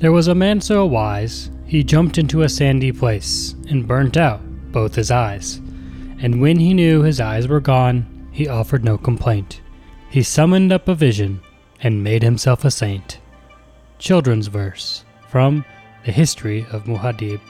There was a man so wise, he jumped into a sandy place and burnt out both his eyes. And when he knew his eyes were gone, he offered no complaint. He summoned up a vision and made himself a saint. Children's verse from the history of Muad'Dib.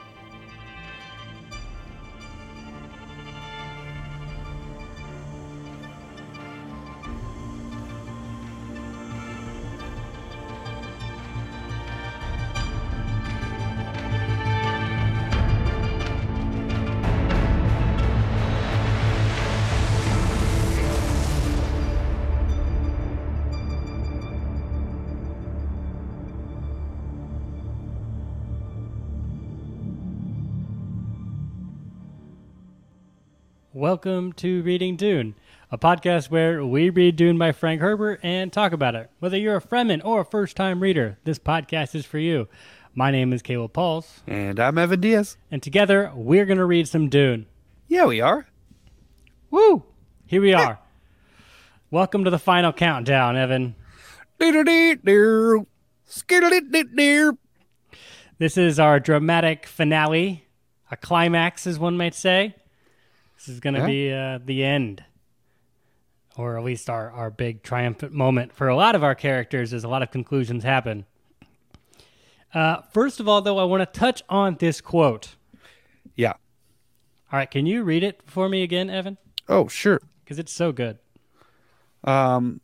Welcome to Reading Dune, a podcast where we read Dune by Frank Herbert and talk about it. Whether you're a Fremen or a first time reader, this podcast is for you. My name is Caleb Pauls, And I'm Evan Diaz. and together we're going to read some Dune. Yeah, we are. Woo! Here we are. Welcome to the final countdown, Evan. This is our dramatic finale, a climax, as one might say. This is going to Yeah. be uh, the end, or at least our, our big triumphant moment for a lot of our characters as a lot of conclusions happen. Uh, first of all, though, I want to touch on this quote. Yeah. All right, can you read it for me again, Evan? Oh, sure. Because it's so good. Um,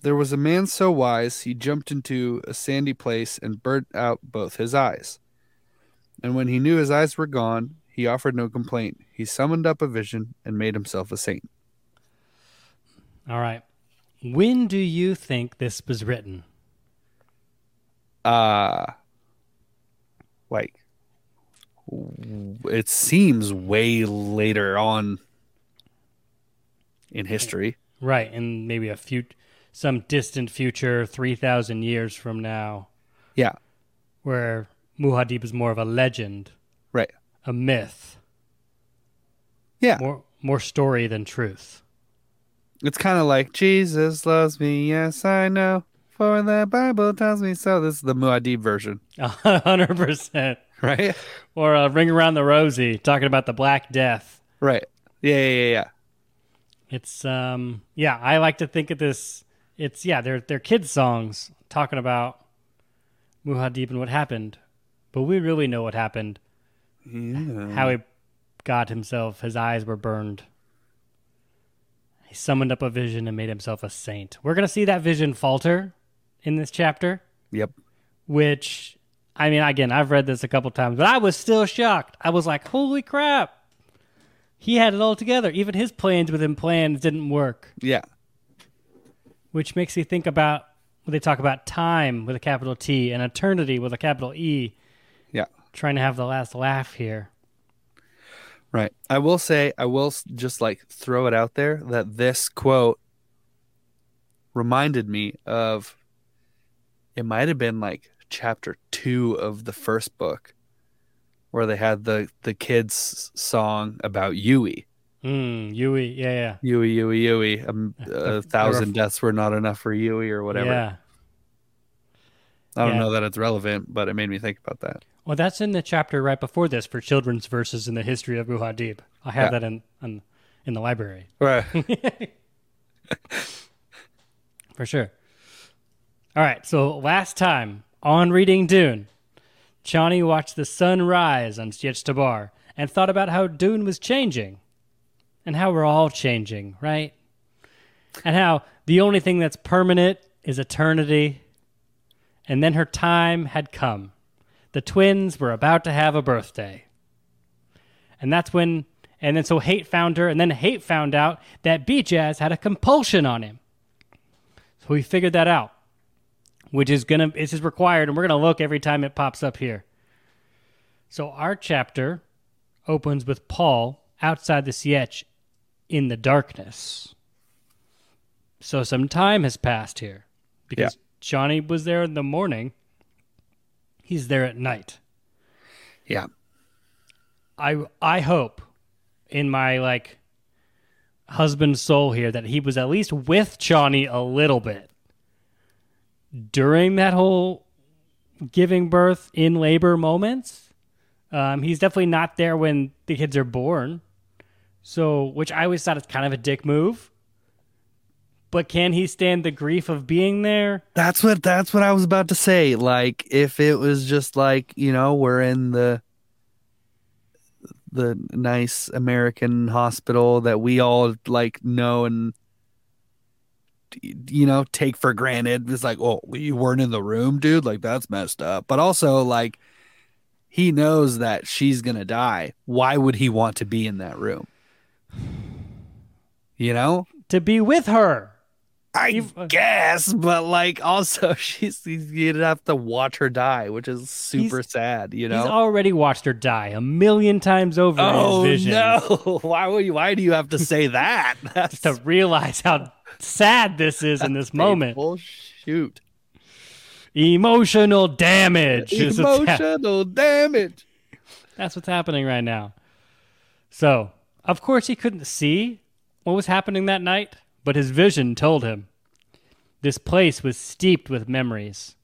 there was a man so wise he jumped into a sandy place and burnt out both his eyes. And when he knew his eyes were gone, he offered no complaint. He summoned up a vision and made himself a saint. All right. When do you think this was written? Uh like it seems way later on in history. Right, in maybe a few, some distant future, three thousand years from now, Yeah, where Muad'Dib is more of a legend, right. A myth, Yeah. more more story than truth. It's kind of like Jesus loves me, yes I know, for the Bible tells me so. This is the Muad'Dib version, hundred percent. right? Or uh, Ring Around the Rosie, talking about the Black Death. Right. Yeah, yeah, yeah, yeah. It's um, yeah, I like to think of this. It's yeah, they're they're kids songs talking about Muad'Dib and what happened, but we really know what happened. Yeah. how he got himself his eyes were burned he summoned up a vision and made himself a saint we're going to see that vision falter in this chapter Yep. which i mean again i've read this a couple times but i was still shocked i was like holy crap he had it all together even his plans within plans didn't work Yeah. which makes me think about when they talk about time with a capital t and eternity with a capital e Yeah. Trying to have the last laugh here Right. I will say, I will just like throw it out there that this quote reminded me of it might have been like chapter two of the first book where they had the the kids song about Yueh. mm, Yueh yeah yeah Yueh, Yueh, Yueh. Um, a thousand deaths were not enough for Yueh or whatever. Yeah. I don't Yeah. know that it's relevant, but it made me think about that. Well, that's in the chapter right before this for children's verses in the history of Muad'Dib. I have Yeah. that in, in in the library Right. for sure. All right, so last time on reading Dune, Chani watched the sun rise on Sietch Tabr and thought about how Dune was changing, and how we're all changing, right? And how the only thing that's permanent is eternity. And then her time had come. The twins were about to have a birthday. And that's when, and then so Hayt found her, and then Hayt found out that Bijaz had a compulsion on him. So we figured that out, which is gonna, this is required, and we're gonna look every time it pops up here. So our chapter opens with Paul outside the Sietch in the darkness. So some time has passed here because Chani was there in the morning. He's there at night. Yeah. I I hope in my like husband soul here that he was at least with Chani a little bit. during that whole giving birth in labor moments. Um, he's definitely not there when the kids are born. So, which I always thought is kind of a dick move. But can he stand the grief of being there? That's what that's what I was about to say. Like if it was just like, you know, we're in the the nice American hospital that we all like know and you know take for granted. It's like, oh, you weren't in the room, dude. Like that's messed up. But also, like, he knows that she's gonna die. Why would he want to be in that room? You know, To be with her. I You've- uh, guess, but like, also, she's you'd have to watch her die, which is super sad. You know. He's already watched her die a million times over Oh in his oh, no! Why would you? Why do you have to say that? That's To realize how sad this is in this moment. painful. Shoot. Emotional damage. Emotional damage. That's what's happening right now. So, of course, he couldn't see what was happening that night, but his vision told him. This place was steeped with memories.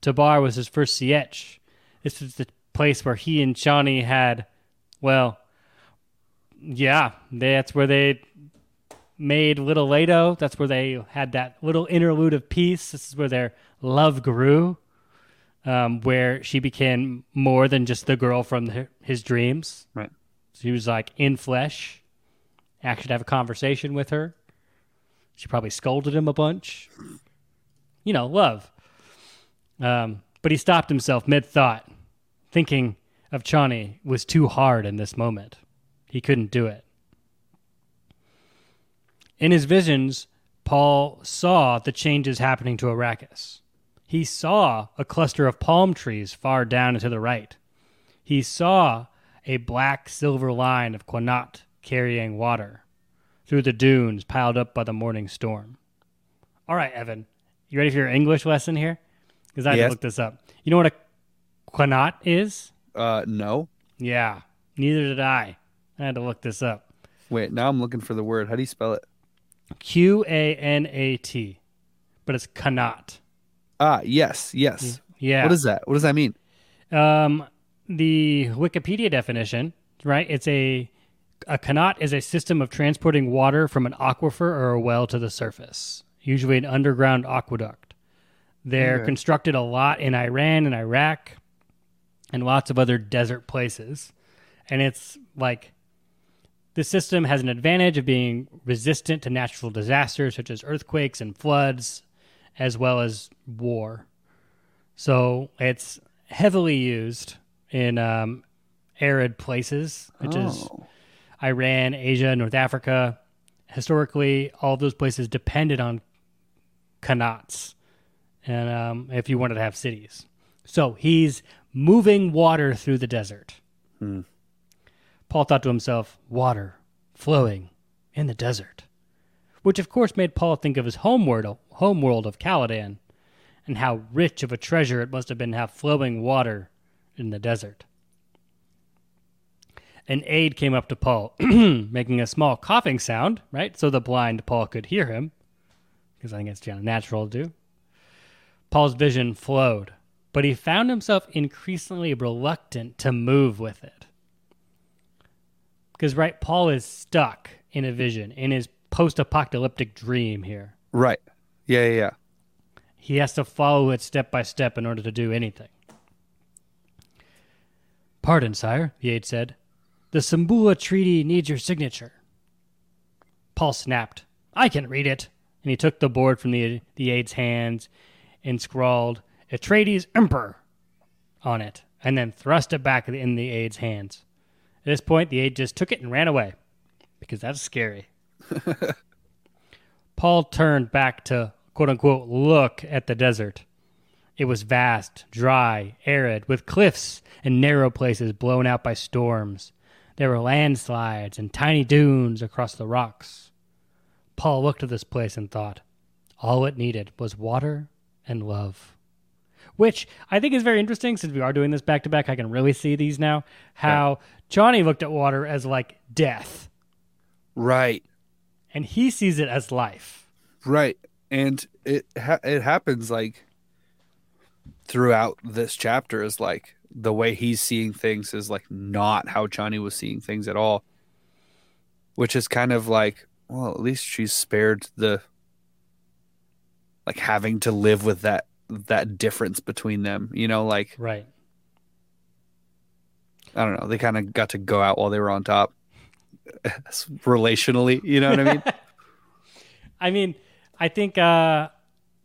Tabr was his first sietch. This was the place where he and Chani had, well, yeah, that's where they made Little Leto. That's where they had that little interlude of peace. This is where their love grew, um, where she became more than just the girl from the, his dreams. Right. She was like in flesh. Actually, have a conversation with her. She probably scolded him a bunch. You know, love. Um, but he stopped himself mid thought, thinking of Chani was too hard in this moment. He couldn't do it. In his visions, Paul saw the changes happening to Arrakis. He saw a cluster of palm trees far down and to the right. He saw a black silver line of Quanat carrying water through the dunes piled up by the morning storm. All right, Evan, you ready for your English lesson here? Because I had Yes. to look this up. You know what a Quanat is? Uh, no. Yeah, neither did I. I had to look this up. Wait, now I'm looking for the word. How do you spell it? Q A N A T, but it's Qanat. Ah, yes, yes. Yeah. What is that? What does that mean? Um, the Wikipedia definition, right? It's a a Qanat is a system of transporting water from an aquifer or a well to the surface, usually an underground aqueduct. They're Okay. constructed a lot in Iran and Iraq and lots of other desert places. And it's like the system has an advantage of being resistant to natural disasters such as earthquakes and floods, as well as war. So it's heavily used in um, arid places, which is Oh. Iran, Asia, North Africa. Historically, all of those places depended on qanats, and um, if you wanted to have cities, so he's moving water through the desert. Hmm. Paul thought to himself, "Water flowing in the desert," which of course made Paul think of his homeworld, homeworld of Caladan, and how rich of a treasure it must have been to have flowing water in the desert. An aide came up to Paul, making a small coughing sound, right? So the blind Paul could hear him, because I think it's kind of natural to do. Paul's vision flowed, but he found himself increasingly reluctant to move with it. Because, right, Paul is stuck in a vision, in his post apocalyptic dream here. Right. Yeah, yeah, yeah. He has to follow it step by step in order to do anything. Pardon, sire, the aide said. The Sambula Treaty needs your signature. Paul snapped. I can read it. And he took the board from the, the aide's hands and scrawled Atreides Emperor on it, and then thrust it back in the aide's hands. At this point, the aide just took it and ran away, because that's scary. Paul turned back to quote unquote look at the desert. It was vast, dry, arid, with cliffs and narrow places blown out by storms. There were landslides and tiny dunes across the rocks. Paul looked at this place and thought, all it needed was water and love. Which I think is very interesting since we are doing this back to back. I can really see these now. How Chani looked at water as like death, Right. and he sees it as life. Right. And it ha- it happens like throughout this chapter is like the way he's seeing things is like not how Chani was seeing things at all. Which is kind of like, well, at least she's spared the like having to live with that that difference between them, you know, like Right. I don't know, they kind of got to go out while they were on top relationally, you know what I mean? I mean, I think uh,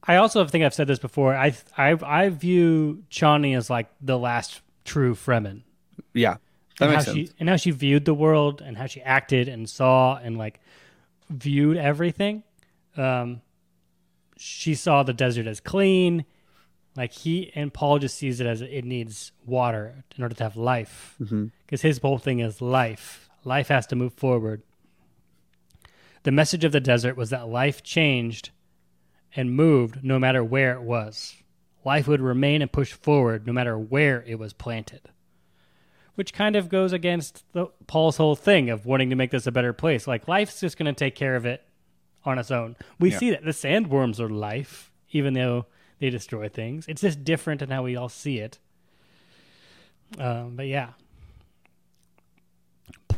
I also think I've said this before. I I I view Chani as like the last true Fremen. yeah. That and makes how sense. she and how she viewed the world and how she acted and saw and like viewed everything. Um, she saw the desert as clean. Like he and Paul just sees it as it needs water in order to have life. Because his whole thing is life. Life has to move forward. The message of the desert was that life changed and moved no matter where it was. Life would remain and push forward no matter where it was planted which kind of goes against the, Paul's whole thing of wanting to make this a better place. Like life's just going to take care of it on its own. We Yeah. see that the sandworms are life, even though they destroy things. It's just different in how we all see it. Um, but yeah,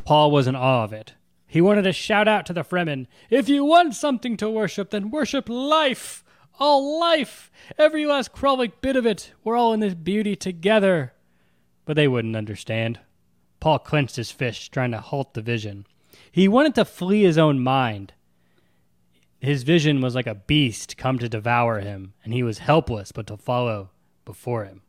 Paul was in awe of it. He wanted to shout out to the Fremen, "If you want something to worship, then worship life, all life, every last crawling bit of it. We're all in this beauty together." but they wouldn't understand. Paul clenched his fist, trying to halt the vision. He wanted to flee his own mind. His vision was like a beast come to devour him, and he was helpless but to follow before him.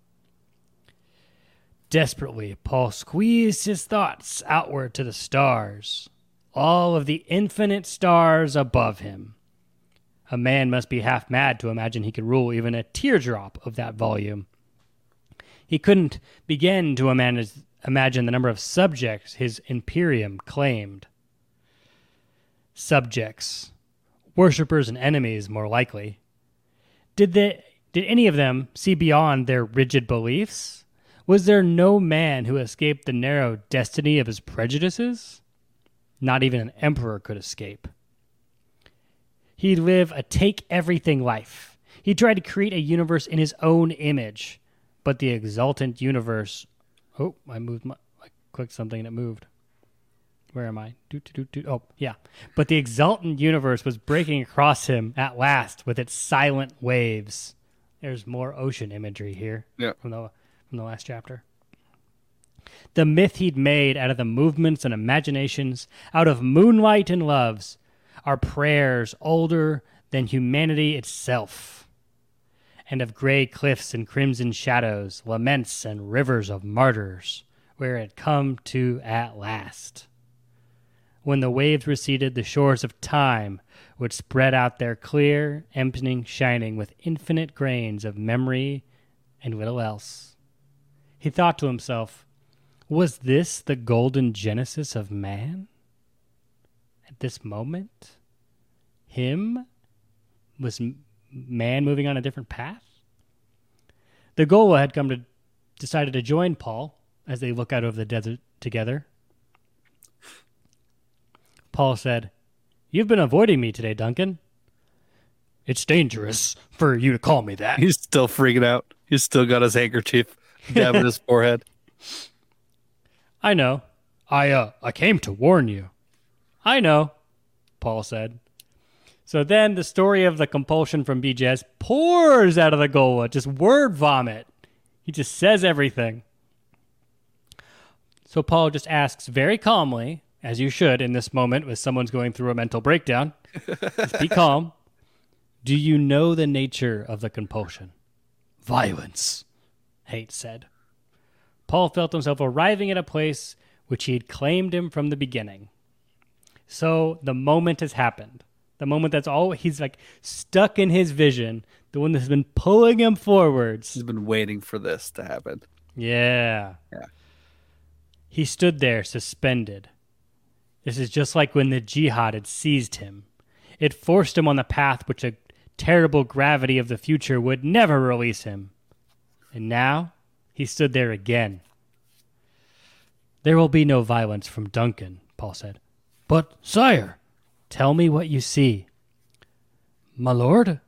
Desperately, Paul squeezed his thoughts outward to the stars, all of the infinite stars above him. A man must be half mad to imagine he could rule even a teardrop of that volume. He couldn't begin to imagine, the number of subjects his imperium claimed. Subjects, worshippers and enemies, more likely. Did they? Did any of them see beyond their rigid beliefs? Was there no man who escaped the narrow destiny of his prejudices? Not even an emperor could escape. He'd live a take everything life. He tried to create a universe in his own image but the exultant universe. Oh, I moved my. I clicked something and it moved. Where am I? Do, do, do, do. Oh, yeah. But the exultant universe was breaking across him at last with its silent waves. There's more ocean imagery here Yeah. from the from the last chapter. The myth he'd made out of the movements and imaginations, out of moonlight and loves, are prayers older than humanity itself and of gray cliffs and crimson shadows, laments and rivers of martyrs, where it come to at last. When the waves receded, the shores of time would spread out their clear, emptying, shining with infinite grains of memory and little else. He thought to himself, was this the golden genesis of man? At this moment? Him? Was man moving on a different path? The Ghola had come to decided to join Paul as they look out over the desert together. Paul said, You've been avoiding me today, Duncan. It's dangerous for you to call me that. He's still freaking out. He's still got his handkerchief dabbing his forehead. I know. I uh I came to warn you. I know, Paul said. So then the story of the compulsion from Bijaz pours out of the Ghola, just word vomit. He just says everything. So Paul just asks very calmly, as you should in this moment with someone's going through a mental breakdown. just be calm. Do you know the nature of the compulsion? Violence, Hayt said. Paul felt himself arriving at a place which he had claimed him from the beginning. So the moment has happened. The moment that's all he's like stuck in his vision, the one that's been pulling him forwards. He's been waiting for this to happen. Yeah. Yeah. He stood there suspended. This is just like when the jihad had seized him. It forced him on the path which a terrible gravity of the future would never release him. And now he stood there again. There will be no violence from Duncan, Paul said. But, sire, tell me what you see. My lord?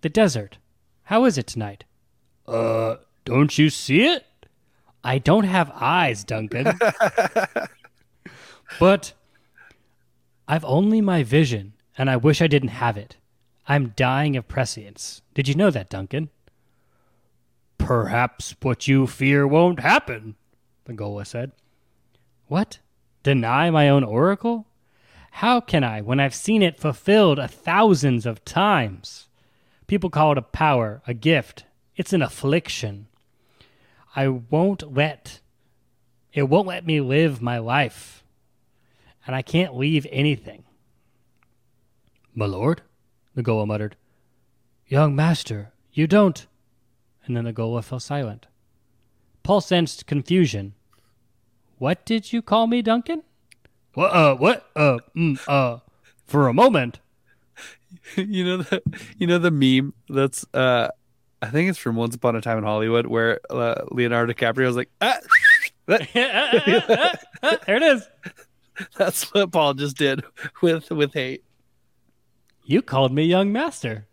The desert. How is it tonight? Uh, don't you see it? I don't have eyes, Duncan. but I've only my vision, and I wish I didn't have it. I'm dying of prescience. Did you know that, Duncan? Perhaps what you fear won't happen, the Ghola said. What? Deny my own oracle? How can I when I've seen it fulfilled a thousands of times? People call it a power, a gift. It's an affliction. I won't let it won't let me live my life. And I can't leave anything. My lord, the Ghola muttered. Young master, you don't. And then the Ghola fell silent. Paul sensed confusion. What did you call me, Duncan? What? Uh, what? Uh, mm, uh, for a moment. you know the you know the meme that's uh I think it's from Once Upon a Time in Hollywood where uh, Leonardo DiCaprio was like ah! there it is. That's what Paul just did with with Hayt. You called me young master.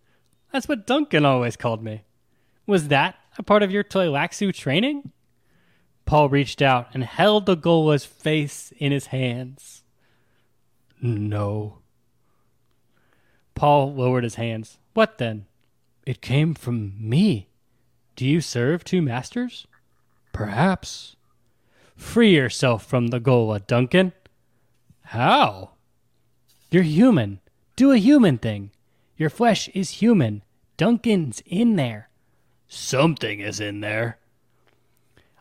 That's what Duncan always called me. Was that a part of your Tleilaxu training? Paul reached out and held the Ghola's face in his hands. No. Paul lowered his hands. What then? It came from me. Do you serve two masters? Perhaps. Free yourself from the Ghola, Duncan. How? You're human. Do a human thing. Your flesh is human. Duncan's in there. Something is in there.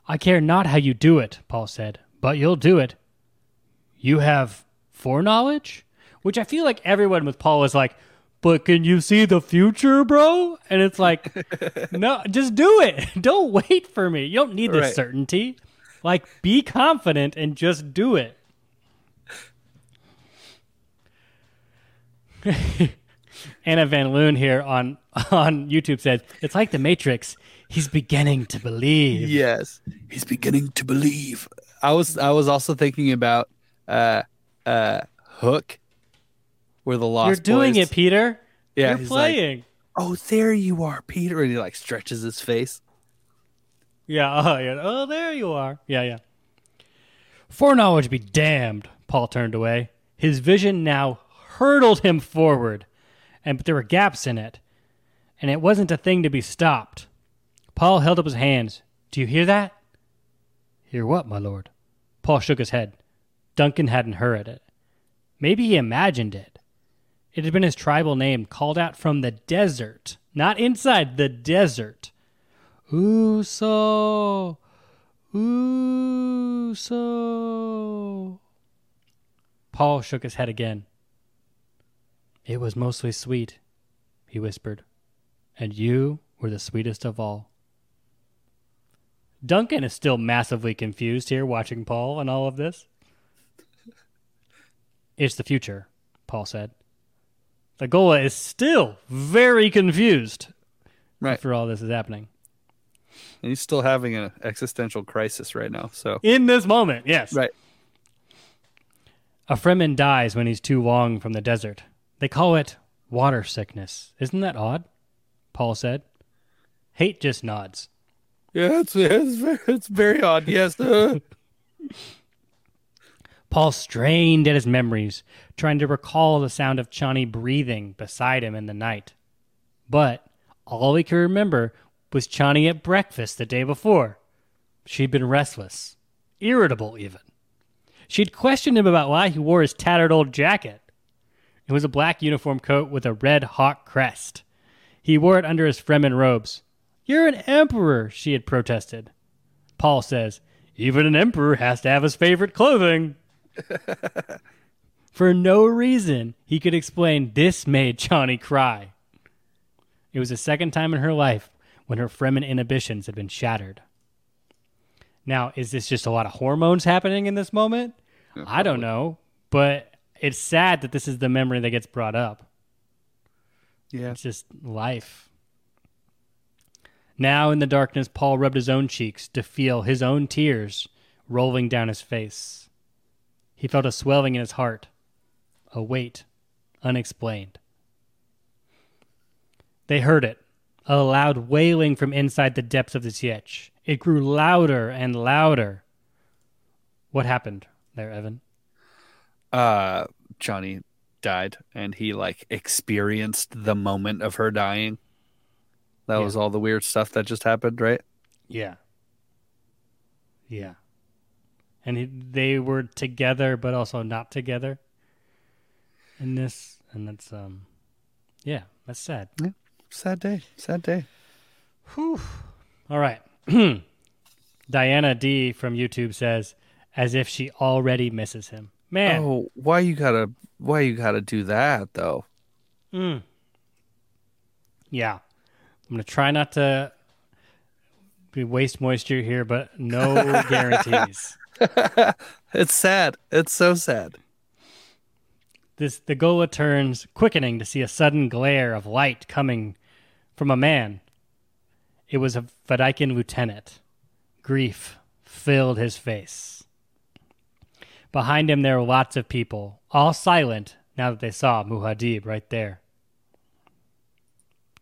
I care not how you do it, Paul said, but you'll do it. You have foreknowledge? Which I feel like everyone with Paul is like, but can you see the future, bro? And it's like, no, just do it. Don't wait for me. You don't need this Right. certainty. Like, be confident and just do it. Anna Van Loon here on on YouTube says "It's like the Matrix. He's beginning to believe." Yes, he's beginning to believe. I was I was also thinking about uh uh Hook, where the lost You're doing boys- it, Peter. Yeah, You're he's like, playing. oh, there you are, Peter, and he like stretches his face. Yeah, oh, yeah. Oh, there you are. Yeah, yeah. Foreknowledge be damned. Paul turned away. His vision now hurtled him forward, and but there were gaps in it, and it wasn't a thing to be stopped. Paul held up his hands. Do you hear that? Hear what, my lord? Paul shook his head. Duncan hadn't heard it. Maybe he imagined it. It had been his tribal name called out from the desert, not inside the desert. Usul, Usul. Paul shook his head again. It was mostly sweet, he whispered, and you were the sweetest of all. Duncan is still massively confused here watching Paul and all of this. It's the future, Paul said. The Ghola is still very confused Right, after all this is happening. and he's still having an existential crisis right now. So In this moment, yes. right, A Fremen dies when he's too long from the desert. They call it water sickness. Isn't that odd? Paul said. Hayt just nods. yeah, it's it's very, it's very odd. Yes, Paul strained at his memories, trying to recall the sound of Chani breathing beside him in the night. But all he could remember was Chani at breakfast the day before. She'd been restless, irritable even. She'd questioned him about why he wore his tattered old jacket. It was a black uniform coat with a red hawk crest. He wore it under his Fremen robes. You're an emperor, she had protested. Paul says, even an emperor has to have his favorite clothing. For no reason, he could explain this made Chani cry. It was the second time in her life when her Fremen inhibitions had been shattered. Now, is this just a lot of hormones happening in this moment? I don't know, but it's sad that this is the memory that gets brought up. yeah. It's just life. Now in the darkness, Paul rubbed his own cheeks to feel his own tears rolling down his face. He felt a swelling in his heart, a weight unexplained. They heard it a loud wailing from inside the depths of the sietch. It grew louder and louder. What happened there, Evan? Uh, Chani died, and he like experienced the moment of her dying. That Yeah. was all the weird stuff that just happened, right? Yeah. Yeah. And he, they were together, but also not together in this. And that's, um, yeah, that's sad. Sad day. Sad day. Whew. All right. Diana D from YouTube says, as if she already misses him. Man. Oh, why you gotta? Why you gotta do that though? Mm. Yeah. I'm to try not to be- waste moisture here, but no guarantees. It's sad. It's so sad. This the Ghola turns, quickening to see a sudden glare of light coming from a man. It was a Fedaykin lieutenant. Grief filled his face. Behind him there were lots of people, all silent now that they saw Muad'Dib right there.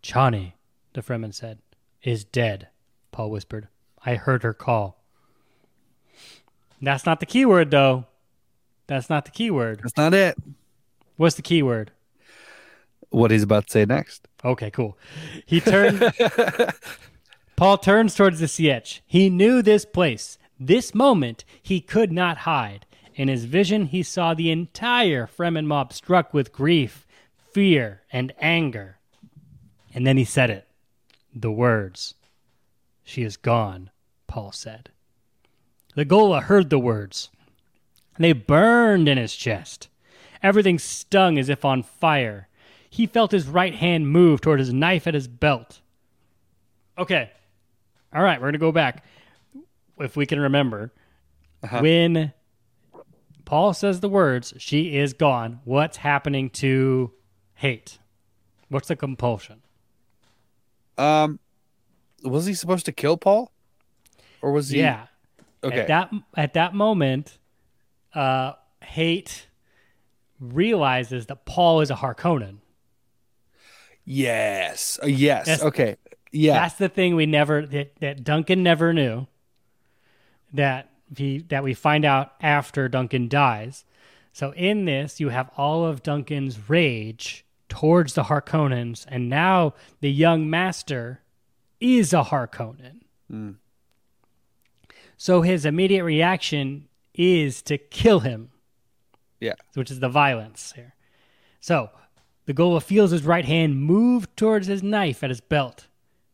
Chani, the Fremen said, is dead, Paul whispered. I heard her call. That's not the keyword, though. That's not the keyword. That's not it. What's the keyword? What he's about to say next. Okay, cool. He turned. Paul turns towards the Sietch. He knew this place. This moment he could not hide. In his vision, he saw the entire Fremen mob struck with grief, fear, and anger. And then he said it. The words. She is gone, Paul said. The Ghola heard the words. They burned in his chest. Everything stung as if on fire. He felt his right hand move toward his knife at his belt. Okay. All right, we're going to go back. If we can remember. Uh-huh. When Paul says the words, she is gone, what's happening to Hayt? What's the compulsion? Um, was he supposed to kill Paul, or was he? Yeah. Okay. At that at that moment, uh, Hayt realizes that Paul is a Harkonnen. yes. Uh, yes. That's- okay. Yeah. That's the thing we never that, that Duncan never knew. That he that we find out after Duncan dies. So in this, you have all of Duncan's rage towards the Harkonnens, and now the young master is a Harkonnen. Mm. So his immediate reaction is to kill him. Yeah. Which is the violence here. So the Ghola feels his right hand move towards his knife at his belt.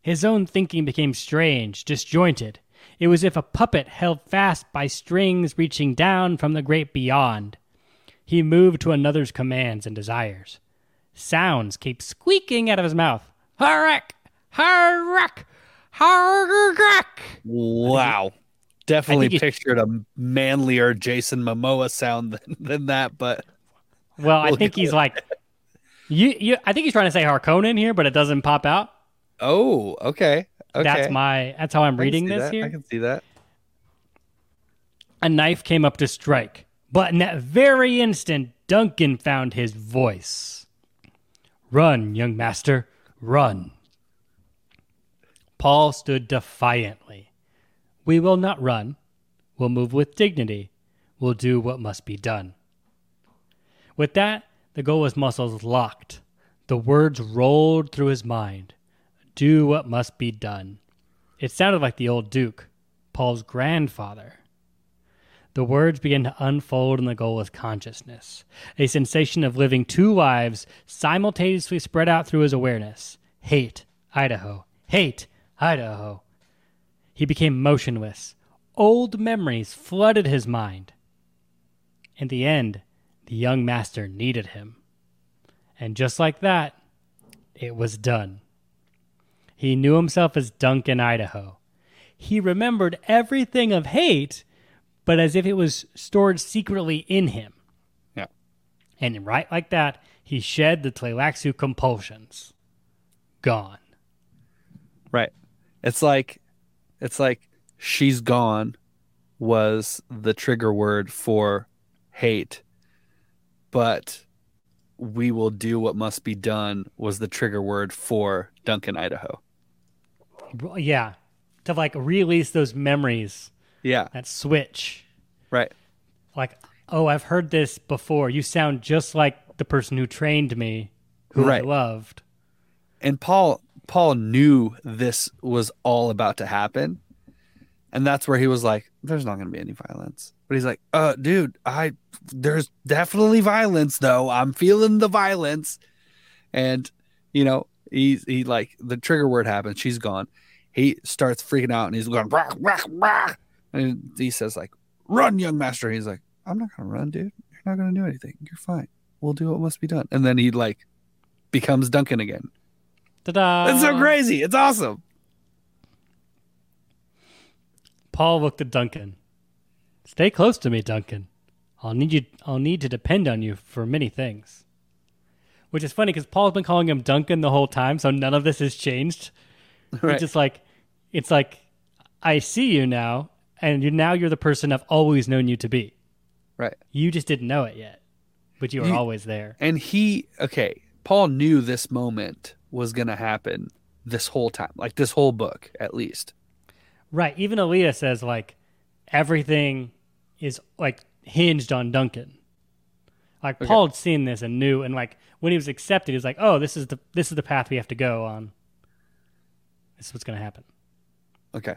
His own thinking became strange, disjointed. It was as if a puppet held fast by strings reaching down from the great beyond. He moved to another's commands and desires. Sounds kept squeaking out of his mouth. Harak! Harak! Harak! Wow. Definitely pictured a manlier Jason Momoa sound than, than that, but Well, I think he's like, you, you. I think he's trying to say Harkonnen here, but it doesn't pop out. Oh, okay. Okay. That's my. That's how I'm reading this that. here. I can see that. A knife came up to strike, but in that very instant, Duncan found his voice. Run, young master, run. Paul stood defiantly. We will not run. We'll move with dignity. We'll do what must be done. With that, the Ghola's muscles locked. The words rolled through his mind. Do what must be done. It sounded like the old Duke, Paul's grandfather. The words began to unfold in the Ghola's consciousness. A sensation of living two lives simultaneously spread out through his awareness. Hayt, Idaho. Hayt, Idaho. He became motionless. Old memories flooded his mind. In the end, the young master needed him. And just like that, it was done. He knew himself as Duncan Idaho. He remembered everything of Hayt, but as if it was stored secretly in him. Yeah. And right like that, he shed the Tleilaxu compulsions. Gone. Right. It's like it's like she's gone was the trigger word for Hayt. But we will do what must be done was the trigger word for Duncan, Idaho. Yeah, to like release those memories, Yeah. that switch. Right. Like, oh, I've heard this before. You sound just like the person who trained me, who I loved. and Paul Paul knew this was all about to happen. And that's where he was like, There's not gonna be any violence. But he's like, uh, dude, I there's definitely violence though. I'm feeling the violence. And you know, he's he like the trigger word happens, she's gone. He starts freaking out and he's going rah, rah, rah. and he says, like, run, young master. He's like, I'm not gonna run, dude. You're not gonna do anything. You're fine. We'll do what must be done. And then he like becomes Duncan again. Ta-da! It's so crazy. It's awesome. Paul looked at Duncan. Stay close to me, Duncan. I'll need you. I'll need to depend on you for many things. Which is funny because Paul's been calling him Duncan the whole time, so none of this has changed. Right. It's just like, it's like, I see you now, and you now you're the person I've always known you to be. Right. You just didn't know it yet, but you were You- always there. And he, okay, Paul knew this moment was going to happen this whole time, like this whole book, at least. Right. Even Alia says like everything is like hinged on Duncan. Like Okay. Paul had seen this and knew, and like when he was accepted, he was like, "Oh, this is the this is the path we have to go on. This is what's going to happen." Okay.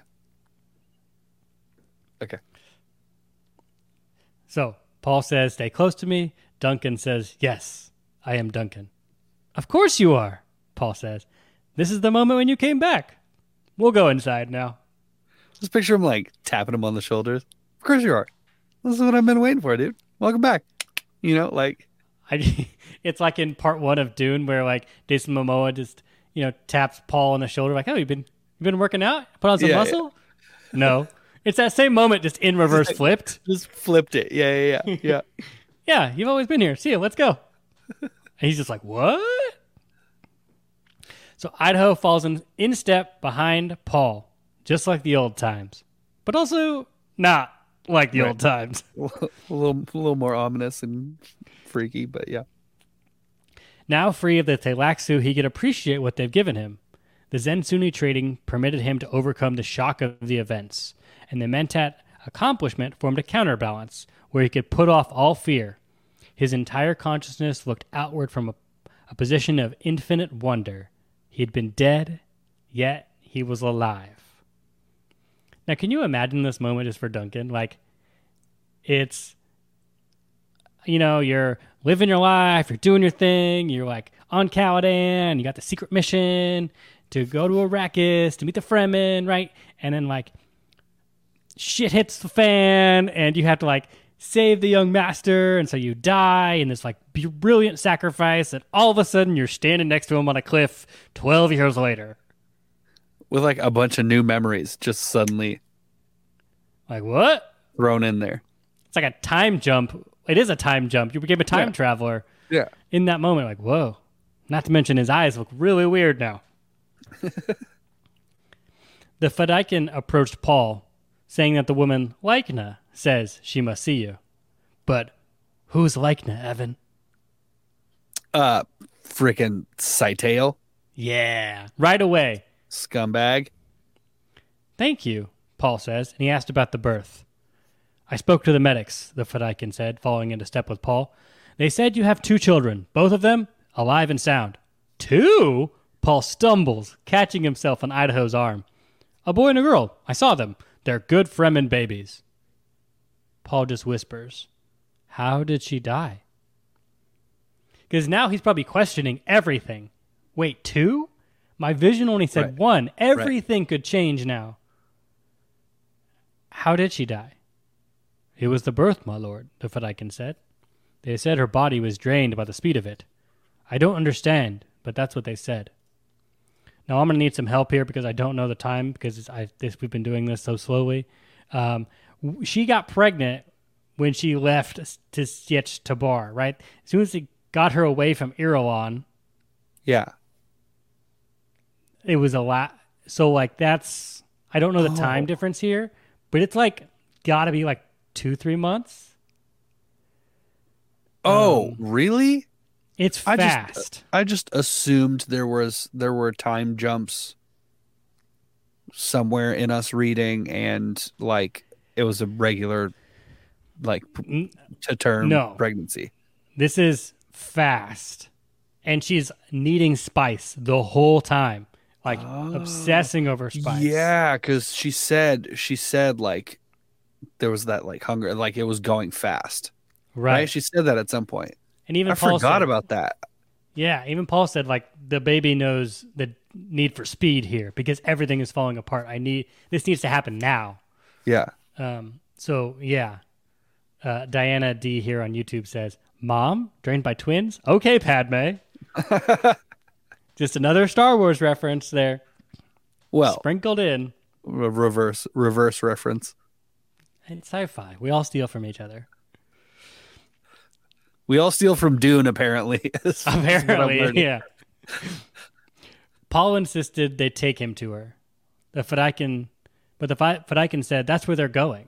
Okay. So Paul says, "Stay close to me." Duncan says, "Yes, I am Duncan." Of course you are. Paul says, "This is the moment when you came back. We'll go inside now." Just picture him like tapping him on the shoulders. Of course you are. This is what I've been waiting for, dude. Welcome back. You know, like, I, it's like in part one of Dune where like Jason Momoa just you know taps Paul on the shoulder like, "Oh, you've been you've been working out? Put on some Yeah, yeah. muscle?" No, it's that same moment just in reverse flipped. just flipped it. Yeah, yeah, yeah. Yeah. Yeah, you've always been here. See you. Let's go. And he's just like, "What?" So Idaho falls in, in step behind Paul, just like the old times, but also not like the Right. old times. a little, a little more ominous and freaky, but yeah. Now free of the Tleilaxu, he could appreciate what they've given him. The Zen Sunni trading permitted him to overcome the shock of the events, and the Mentat accomplishment formed a counterbalance where he could put off all fear. His entire consciousness looked outward from a, a position of infinite wonder. He had been dead, yet he was alive. Now, can you imagine this moment just for Duncan? Like, it's you know, you're living your life, you're doing your thing, you're like on Caladan, you got the secret mission to go to Arrakis to meet the Fremen, right? And then like shit hits the fan and you have to like save the young master and so you die in this like brilliant sacrifice and all of a sudden you're standing next to him on a cliff 12 years later. With like a bunch of new memories just suddenly Like what? thrown in there. It's like a time jump. It is a time jump. You became a time Yeah. traveler. Yeah. in that moment, like, whoa. Not to mention his eyes look really weird now. the Fedaykin approached Paul, saying that the woman, Lichna, says she must see you. But who's Lichna, Evan? Uh, freaking Scytale, Yeah, right away. Scumbag. Thank you, Paul says, and he asked about the birth. I spoke to the medics, the Fedaykin said, falling into step with Paul. They said you have two children, both of them alive and sound. Two? Paul stumbles, catching himself on Idaho's arm. A boy and a girl. I saw them. They're good Fremen babies. Paul just whispers, How did she die? Because now he's probably questioning everything. Wait, two? My vision only said Right. one. Everything could change now. How did she die? It was the birth, my lord, the Fedaykin said. They said her body was drained by the speed of it. I don't understand, but that's what they said. Now I'm gonna need some help here because I don't know the time because it's, I, this, we've been doing this so slowly. Um, she got pregnant when she left to Sietch Tabr, right? As soon as he got her away from Irulan, Yeah. It was a lot. So like that's I don't know the time Oh. difference here, but it's like got to be like two three months. Oh, Um, really? It's I just- fast. I just assumed there was there were time jumps somewhere in us reading and like it was a regular like to term No. pregnancy. This is fast. And she's needing spice the whole time, like obsessing over spice. Yeah, because she said she said like there was that like hunger, like it was going fast. Right? right. She said that at some point. And even I Paul forgot said, about that. Yeah, even Paul said like the baby knows the need for speed here because everything is falling apart. I need this needs to happen now. Yeah. Um, so yeah, uh, Diana D here on YouTube says, "Mom drained by twins." Okay, Padme. Just another Star Wars reference there, Well, sprinkled in. re- reverse reverse reference. And sci-fi, we all steal from each other. We all steal from Dune, apparently. is what I'm Apparently, yeah. Paul insisted they take him to her. The Fedaykin, but the Fedaykin said that's where they're going,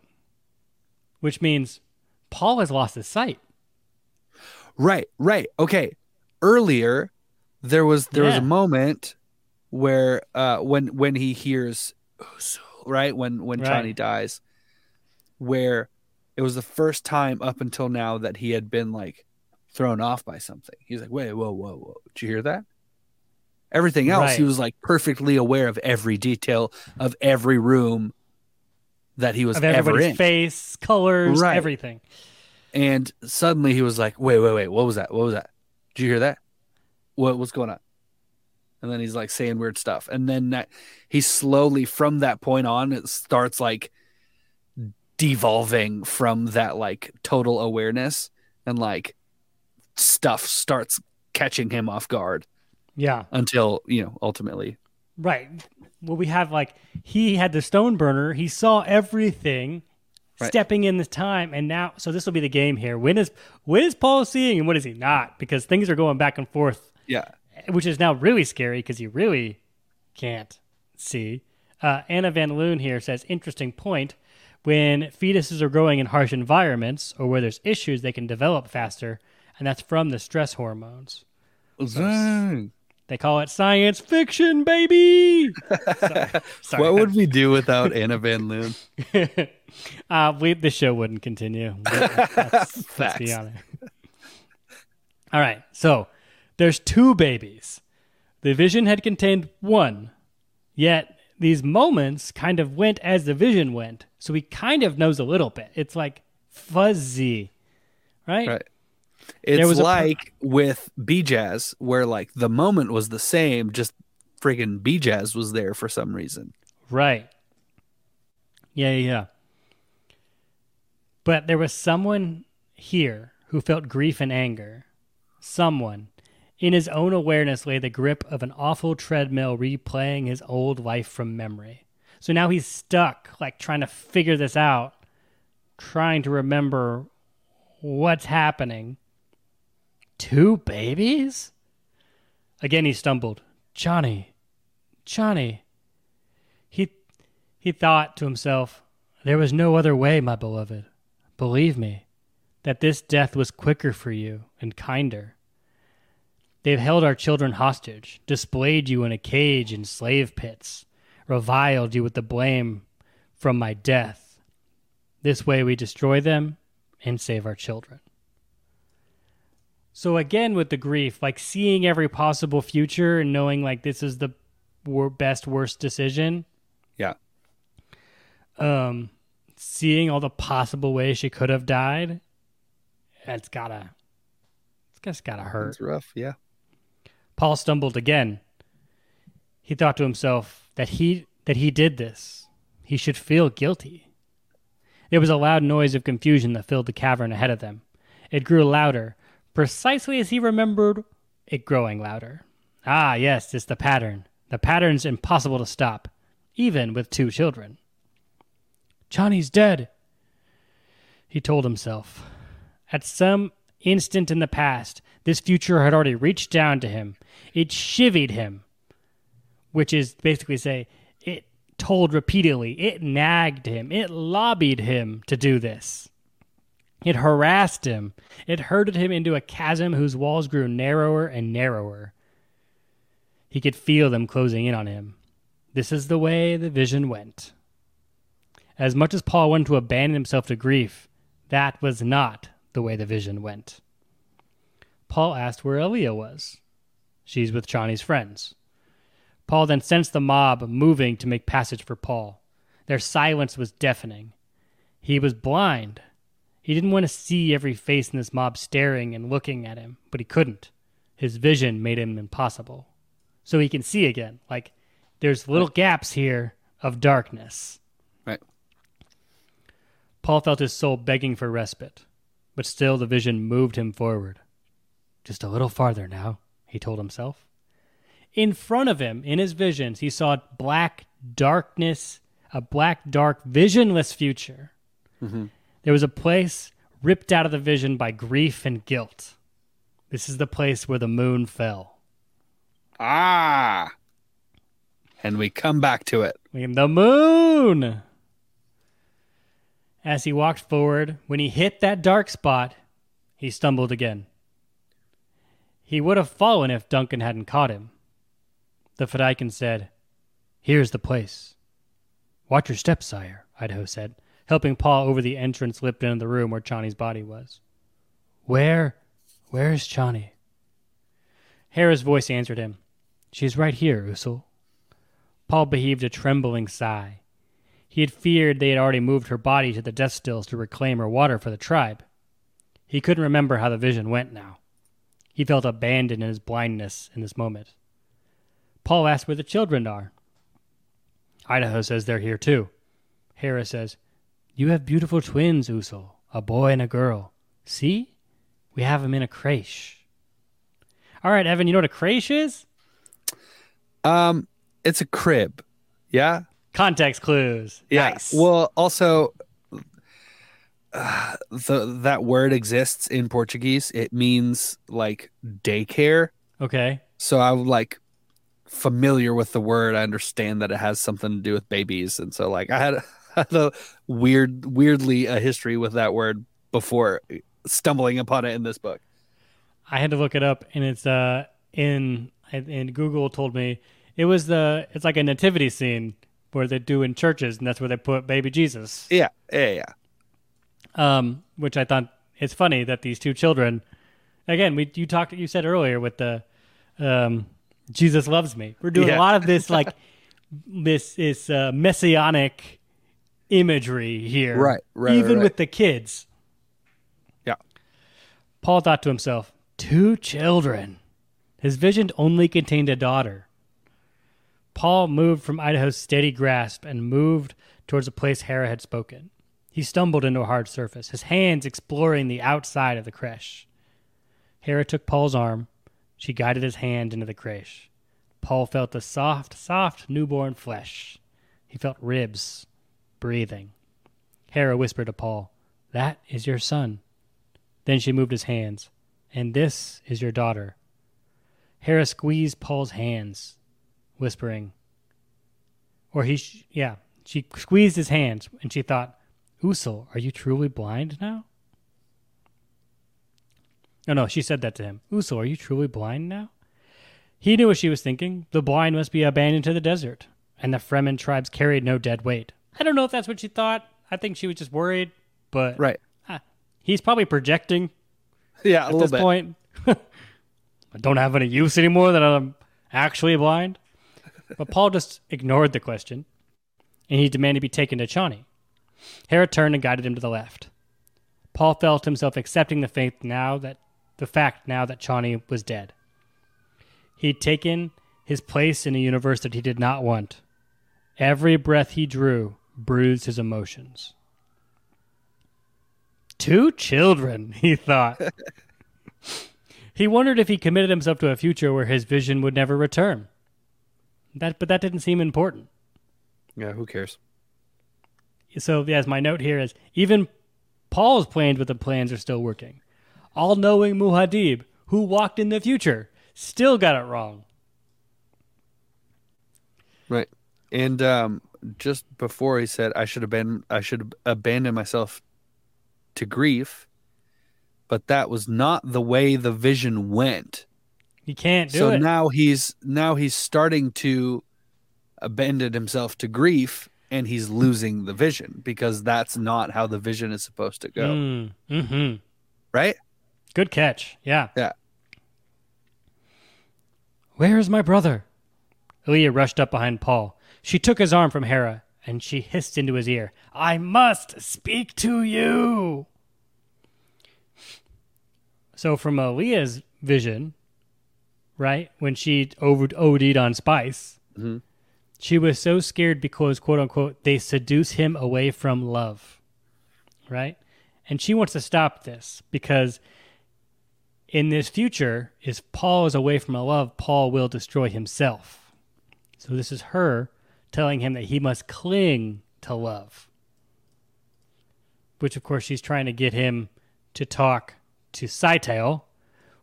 which means Paul has lost his sight. Right, right. Okay. Earlier, there was there was a moment where uh when when he hears right when when Right. Chani dies, where it was the first time up until now that he had been like thrown off by something. He's like, wait, whoa, whoa, whoa. Did you hear that? Everything else, he was like perfectly aware of every detail of every room that he was Of ever in. face, colors, Right. everything. And suddenly he was like, wait, wait, wait, what was that? What was that? Did you hear that? What what's going on? And then he's like saying weird stuff. And then that, he slowly from that point on it starts like devolving from that like total awareness and like stuff starts catching him off guard Yeah, until, you know, ultimately. right. Well, we have like he had the stone burner. He saw everything. Right. Stepping in the time, and now, so this will be the game here. When is when is Paul seeing, and when is he not? Because things are going back and forth Yeah. which is now really scary because you really can't see. Uh, Anna Van Loon here says, interesting point. When fetuses are growing in harsh environments or where there's issues, they can develop faster, and that's from the stress hormones. Zang. They call it science fiction, baby. sorry, sorry. What would we do without Anna Van Loon? uh, we, the show wouldn't continue. Let's, let's be Facts. honest. All right, so there's two babies. The vision had contained one, yet these moments kind of went as the vision went. So he kind of knows a little bit. It's like fuzzy, right? Right. It's was a per- like with Bijaz, where like the moment was the same, just friggin' Bijaz was there for some reason. Right. Yeah, yeah, yeah. But there was someone here who felt grief and anger. Someone. In his own awareness lay the grip of an awful treadmill replaying his old life from memory. So now he's stuck, like trying to figure this out, trying to remember what's happening. Two babies? Again, he stumbled. Chani. Chani. He he thought to himself, There was no other way, my beloved. Believe me, that this death was quicker for you and kinder. They've held our children hostage, displayed you in a cage in slave pits, reviled you with the blame from my death. This way we destroy them and save our children. So again with the grief, like seeing every possible future and knowing like this is the wor- best worst decision, Yeah. um, seeing all the possible ways she could have died, it's gotta, it's just gotta hurt. It's rough. Yeah. Paul stumbled again. He thought to himself that he that he did this. He should feel guilty. There was a loud noise of confusion that filled the cavern ahead of them. It grew louder, precisely as he remembered it growing louder. Ah, yes, it's the pattern. The pattern's impossible to stop, even with two children. Chani's dead, he told himself. At some instant in the past, this future had already reached down to him. It chivied him, which is basically say it told repeatedly, it nagged him, it lobbied him to do this. It harassed him. It herded him into a chasm whose walls grew narrower and narrower. He could feel them closing in on him. This is the way the vision went. As much as Paul wanted to abandon himself to grief, that was not the way the vision went. Paul asked where Alia was. She's with Chani's friends. Paul then sensed the mob moving to make passage for Paul. Their silence was deafening. He was blind. He didn't want to see every face in this mob staring and looking at him, but he couldn't. His vision made him impossible. So he can see again. Like there's little gaps here of darkness. Right. Paul felt his soul begging for respite, but still the vision moved him forward. Just a little farther now, he told himself. In front of him, in his visions, he saw black darkness, a black, dark, visionless future. Mm-hmm. There was a place ripped out of the vision by grief and guilt. This is the place where the moon fell. Ah. And we come back to it. The moon! As he walked forward, when he hit that dark spot, he stumbled again. He would have fallen if Duncan hadn't caught him. The Fedaykin said, Here's the place. Watch your steps, sire, Idaho said, helping Paul over the entrance lipped into the room where Chani's body was. Where, where is Chani? Harah's voice answered him. She's right here, Usul. Paul beheaved a trembling sigh. He had feared they had already moved her body to the death stills to reclaim her water for the tribe. He couldn't remember how the vision went now. He felt abandoned in his blindness in this moment. Paul asked where the children are. Idaho says they're here too. Harah says, You have beautiful twins, Usul, a boy and a girl. See? We have them in a creche. All right, Evan, you know what a creche is? Um, it's a crib. Yeah. Context clues. Yeah. Nice. Well, also, uh, the that word exists in Portuguese. It means like daycare. okay. So I'm like familiar with the word. I understand that it has something to do with babies, and so like I had, had a weird, weirdly a history with that word before stumbling upon it in this book. I had to look it up, and it's uh in and Google told me it was the it's like a nativity scene where they do in churches, and that's where they put baby Jesus. Yeah, yeah, yeah. Um, which I thought it's funny that these two children, again, we you talked you said earlier with the um, Jesus loves me. We're doing Yeah. a lot of this like this is uh, messianic imagery here, Right, right, Even right. with the kids. Yeah. Paul thought to himself, two children. His vision only contained a daughter. Paul moved from Idaho's steady grasp and moved towards the place Harah had spoken. He stumbled into a hard surface, his hands exploring the outside of the creche. Harah took Paul's arm. She guided his hand into the creche. Paul felt the soft, soft newborn flesh. He felt ribs, breathing. Harah whispered to Paul, That is your son. Then she moved his hands. And this is your daughter. Harah squeezed Paul's hands, whispering, or he, sh- yeah, she squeezed his hands and she thought, Usul, are you truly blind now? No, no, she said that to him. Usul, are you truly blind now? He knew what she was thinking. The blind must be abandoned to the desert, and the Fremen tribes carried no dead weight. I don't know if that's what she thought. I think she was just worried, but Right. ah, he's probably projecting Yeah, a at this bit. point. I don't have any use anymore that I'm actually blind. But Paul just ignored the question, and he demanded to be taken to Chani. Harah turned and guided him to the left. Paul felt himself accepting the faith now that the fact now that Chani was dead. He'd taken his place in a universe that he did not want. Every breath he drew bruised his emotions. Two children, he thought. he wondered if he committed himself to a future where his vision would never return. That, but that didn't seem important. Yeah, who cares? So, yes, my note here is even Paul's plans with the plans are still working. All knowing Muad'Dib, who walked in the future, still got it wrong. Right. And um, just before he said I should have been I should abandon myself to grief, but that was not the way the vision went. He can't do so it. now he's now he's starting to abandon himself to grief and he's losing the vision because that's not how the vision is supposed to go. Mm, hmm Right? Good catch. Yeah. Yeah. Where is my brother? Alia rushed up behind Paul. She took his arm from Harah and she hissed into his ear, I must speak to you. So, from Alia's vision, right, when she over- OD'd on spice, Mhm. She was so scared because, quote unquote, they seduce him away from love, right? And she wants to stop this because in this future, if Paul is away from love, Paul will destroy himself. So this is her telling him that he must cling to love. Which, of course, she's trying to get him to talk to Scytale,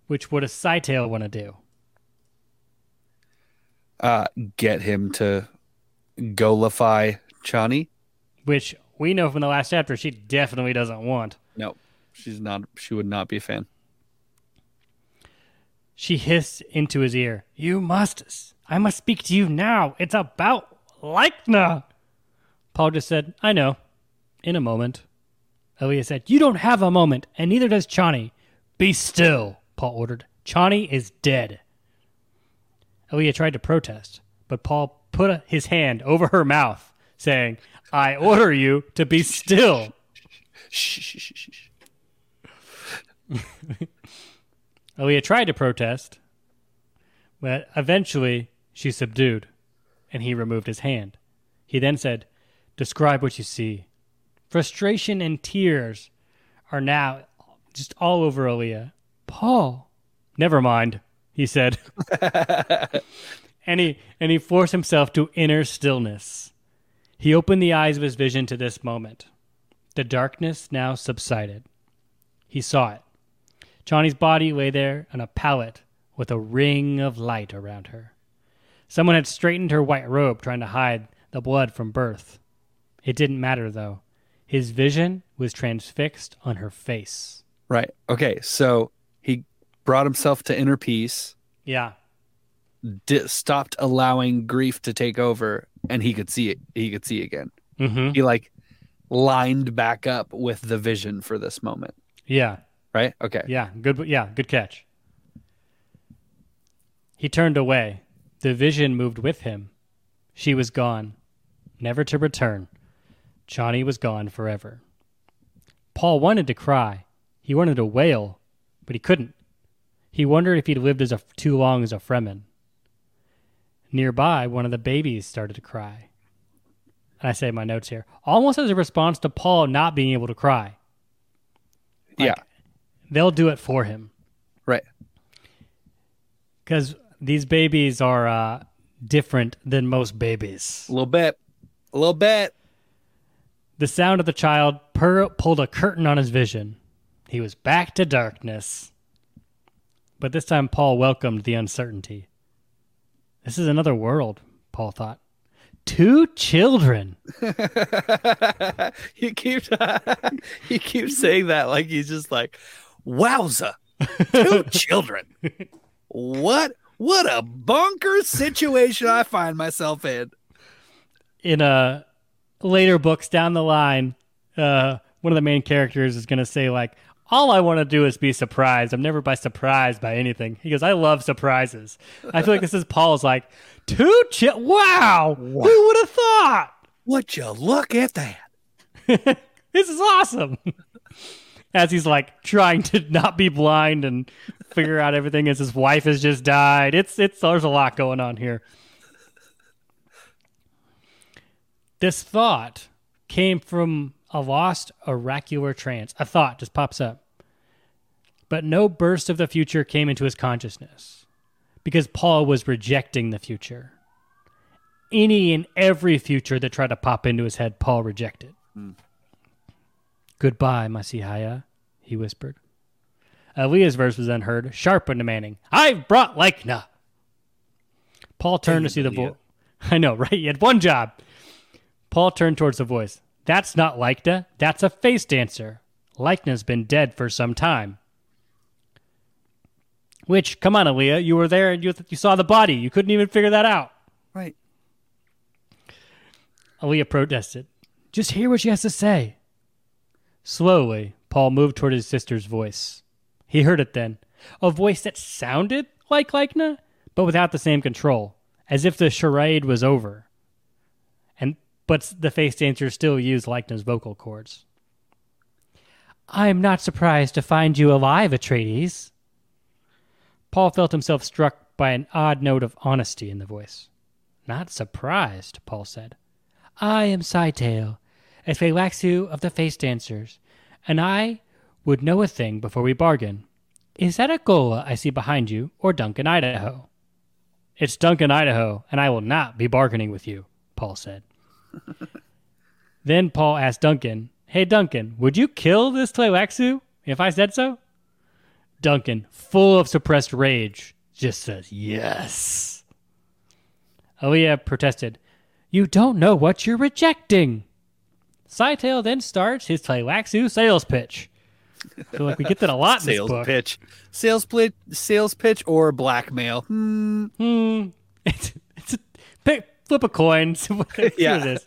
which what does Scytale want to do? Uh, get him to golify Chani. Which we know from the last chapter she definitely doesn't want. No, she's not. She would not be a fan. She hissed into his ear, You must, I must speak to you now. It's about Lichna. Paul just said, I know. In a moment. Alia said, You don't have a moment, and neither does Chani. Be still, Paul ordered. Chani is dead. Oh, Alia tried to protest, but Paul put his hand over her mouth, saying, I order you to be still. Oh, Shh. Alia tried to protest, but eventually she subdued, and he removed his hand. He then said, Describe what you see. Frustration and tears are now just all over Alia. Paul. Never mind, he said. and he and he forced himself to inner stillness. He opened the eyes of his vision to this moment. The darkness now subsided. He saw it. Chani's body lay there on a pallet with a ring of light around her. Someone had straightened her white robe, trying to hide the blood from birth. It didn't matter, though. His vision was transfixed on her face. Right. Okay. So brought himself to inner peace, Yeah. di- stopped allowing grief to take over, and he could see it. He could see again. Mm-hmm. He like lined back up with the vision for this moment. Yeah. Right. Okay. Yeah. Good. Yeah. Good catch. He turned away. The vision moved with him. She was gone, never to return. Chani was gone forever. Paul wanted to cry. He wanted to wail, but he couldn't. He wondered if he'd lived as a, too long as a Fremen. Nearby, one of the babies started to cry. And I say my notes here, almost as a response to Paul not being able to cry. yeah. They'll do it for him. Right. Because these babies are uh, different than most babies. A little bit. A little bit. The sound of the child purr- pulled a curtain on his vision. He was back to darkness. But this time, Paul welcomed the uncertainty. This is another world, Paul thought. Two children. he keeps he keeps saying that like he's just like, wowza, two children. What what a bonkers situation I find myself in. In uh, later books down the line, uh, one of the main characters is going to say, like, all I want to do is be surprised. I'm never by surprised by anything. He goes, I love surprises. I feel like this is Paul's like, two chi- wow, who would have thought? Would you look at that? this is awesome. As he's like trying to not be blind and figure out everything as his wife has just died. It's it's there's a lot going on here. This thought came from a lost oracular trance. A thought just pops up. But no burst of the future came into his consciousness because Paul was rejecting the future. Any and every future that tried to pop into his head, Paul rejected. Hmm. Goodbye, my Sihaya, he whispered. Alia's verse was then heard, sharp and demanding. I've brought Lichna. Paul turned to see the voice. I know, right? He had one job. Paul turned towards the voice. That's not Lichna. That's a face dancer. Lichna's been dead for some time. Which, come on, Alia, you were there and you, you saw the body. You couldn't even figure that out. Right. Alia protested. Just hear what she has to say. Slowly, Paul moved toward his sister's voice. He heard it then, a voice that sounded like Lichna, but without the same control, as if the charade was over. But the face dancers still use Lichna's vocal cords. I am not surprised to find you alive, Atreides. Paul felt himself struck by an odd note of honesty in the voice. Not surprised, Paul said. I am Scytale, a Tleilaxu of the Face Dancers, and I would know a thing before we bargain. Is that a Ghola I see behind you, or Duncan, Idaho? It's Duncan, Idaho, and I will not be bargaining with you, Paul said. then Paul asked Duncan, Hey, Duncan, would you kill this Tleilaxu if I said so? Duncan, full of suppressed rage, just says, Yes. Alia protested, You don't know what you're rejecting. Scytale then starts his Tleilaxu sales pitch. I feel like we get that a lot in sales this book. pitch, sales pitch, sales pitch, or blackmail. Hmm. Hmm. It's, it's a, pick, flip a coin. See what see Yeah.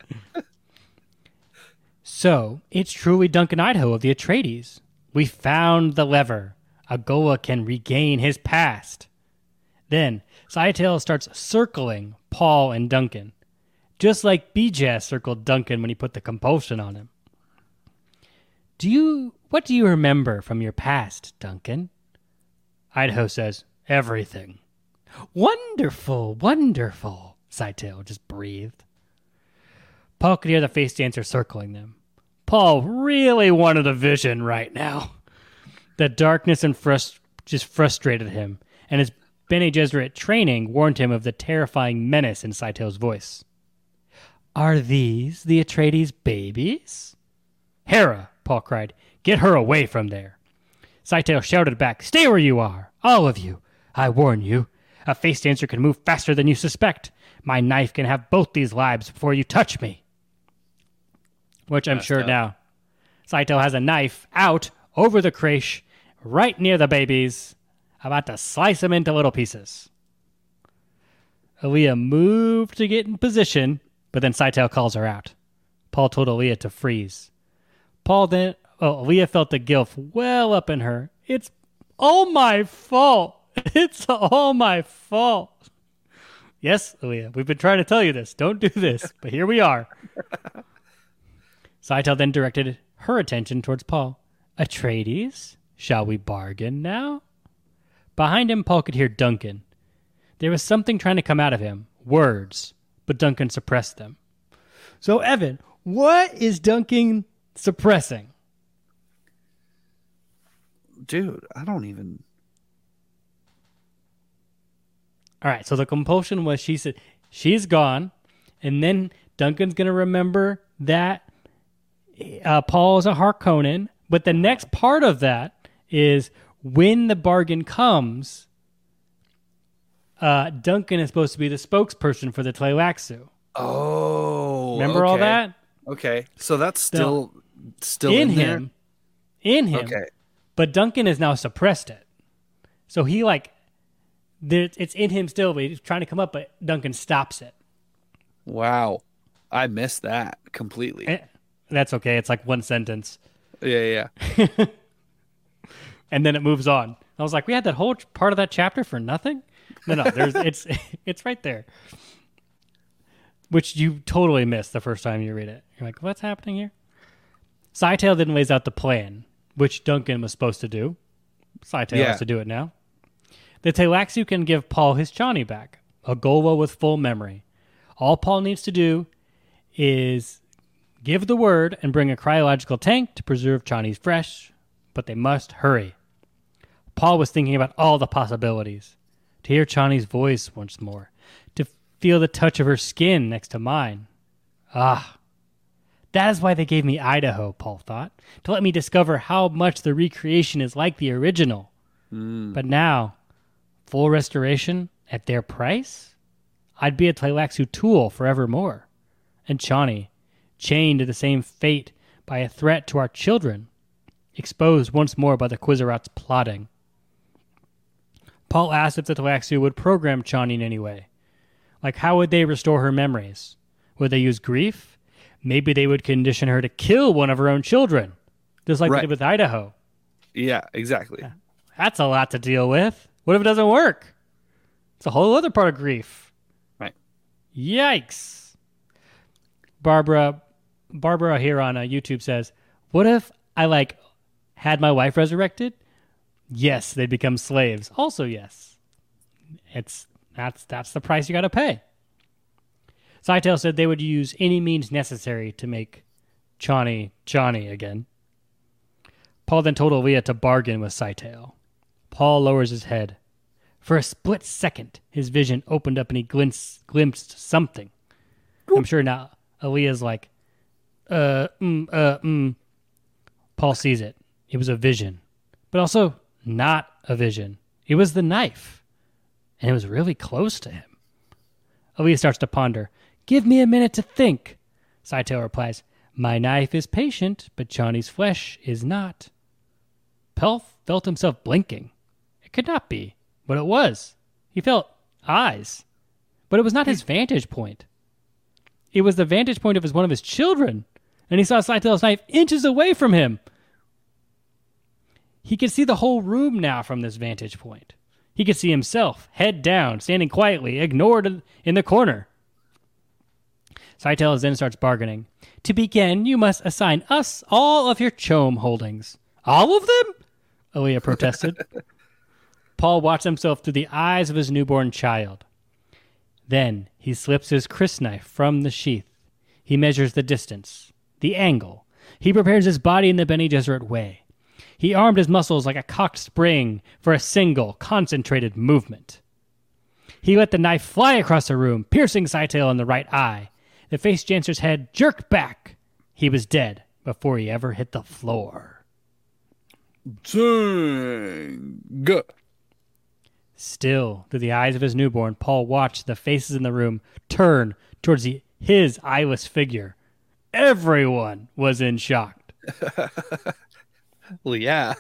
So it's truly Duncan Idaho of the Atreides. We found the lever. Agoa can regain his past. Then Scytale starts circling Paul and Duncan, just like Bijaz circled Duncan when he put the compulsion on him. Do you what do you remember from your past, Duncan? Idaho says, Everything. Wonderful, wonderful, Scytale just breathed. Paul could hear the face dancer circling them. Paul really wanted a vision right now. The darkness and frust- just frustrated him, and his Bene Gesserit training warned him of the terrifying menace in Scytale's voice. Are these the Atreides babies? Harah, Paul cried, get her away from there. Scytale shouted back, Stay where you are, all of you. I warn you. A face dancer can move faster than you suspect. My knife can have both these lives before you touch me. Which I'm sure up. now. Scytale has a knife out over the creche, right near the babies, about to slice them into little pieces. Alia moved to get in position, but then Scytale calls her out. Paul told Alia to freeze. Paul then, oh, Alia felt the guilt well up in her. It's all my fault. It's all my fault. Yes, Alia, we've been trying to tell you this. Don't do this, but here we are. Scytale then directed her attention towards Paul. Atreides, shall we bargain now? Behind him, Paul could hear Duncan. There was something trying to come out of him, words, but Duncan suppressed them. So, Evan, what is Duncan suppressing? Dude, I don't even. All right, so the compulsion was she said she's gone, and then Duncan's gonna remember that uh, Paul is a Harkonnen. But the next part of that is when the bargain comes, uh, Duncan is supposed to be the spokesperson for the Tleilaxu. Oh, Remember all that Okay, so that's still still in in, there? him, in him. Okay, But Duncan has now suppressed it, so he like there, it's in him still, but he's trying to come up, but Duncan stops it. wow, I missed that completely. Eh, That's okay. It's like one sentence. yeah, yeah. and then it moves on. I was like, we had that whole part of that chapter for nothing. No, no, there's it's it's right there, which you totally missed the first time you read it. You're like, what's happening here? Scytale then lays out the plan, which Duncan was supposed to do. Scytale Yeah. has to do it now. The Tleilaxu can give Paul his Chani back, a Ghola with full memory. All Paul needs to do is give the word and bring a cryological tank to preserve Chani's fresh, but they must hurry. Paul was thinking about all the possibilities. To hear Chani's voice once more, to feel the touch of her skin next to mine. Ah, that is why they gave me Idaho, Paul thought, to let me discover how much the recreation is like the original. But now, full restoration at their price? I'd be a Tleilaxu tool forevermore. And Chani, chained to the same fate by a threat to our children, exposed once more by the Qizarat's plotting. Paul asked if the Tleilaxu would program Chani in any way. Like, how would they restore her memories? Would they use grief? maybe they would condition her to kill one of her own children, just like Right. they did with Idaho. Yeah, exactly. That's a lot to deal with. What if it doesn't work? It's a whole other part of grief. Right. Yikes. Barbara Barbara here on uh, YouTube says, "What if I like had my wife resurrected? Yes, they'd become slaves. Also, yes. It's that's that's the price you got to pay." Scytale said they would use any means necessary to make Chani Chani again. Paul then told Alia to bargain with Scytale. Paul lowers his head. For a split second, his vision opened up and he glimpsed, glimpsed something. I'm sure now Alia's like, uh, mm, uh, mm. Paul sees it. It was a vision, but also not a vision. It was the knife, and it was really close to him. Alia starts to ponder. Give me a minute to think. Scytale replies, My knife is patient, but Chani's flesh is not. Paul felt himself blinking. It could not be, but it was. He felt eyes, but it was not his hmm. vantage point. It was the vantage point of his one of his children, and he saw Scytale's knife inches away from him. He could see the whole room now from this vantage point. He could see himself, head down, standing quietly, ignored in the corner. Scytale then starts bargaining. To begin, you must assign us all of your CHOAM holdings. All of them? Alia protested. Paul watched himself through the eyes of his newborn child. Then he slips his crysknife from the sheath. He measures the distance, the angle. He prepares his body in the Bene Gesserit way. He armed his muscles like a cocked spring for a single, concentrated movement. He let the knife fly across the room, piercing Scytale in the right eye. The face dancer's head jerked back. He was dead before he ever hit the floor. Dang. Still, through the eyes of his newborn, Paul watched the faces in the room turn towards the, his eyeless figure. Everyone was in shock. Well, yeah.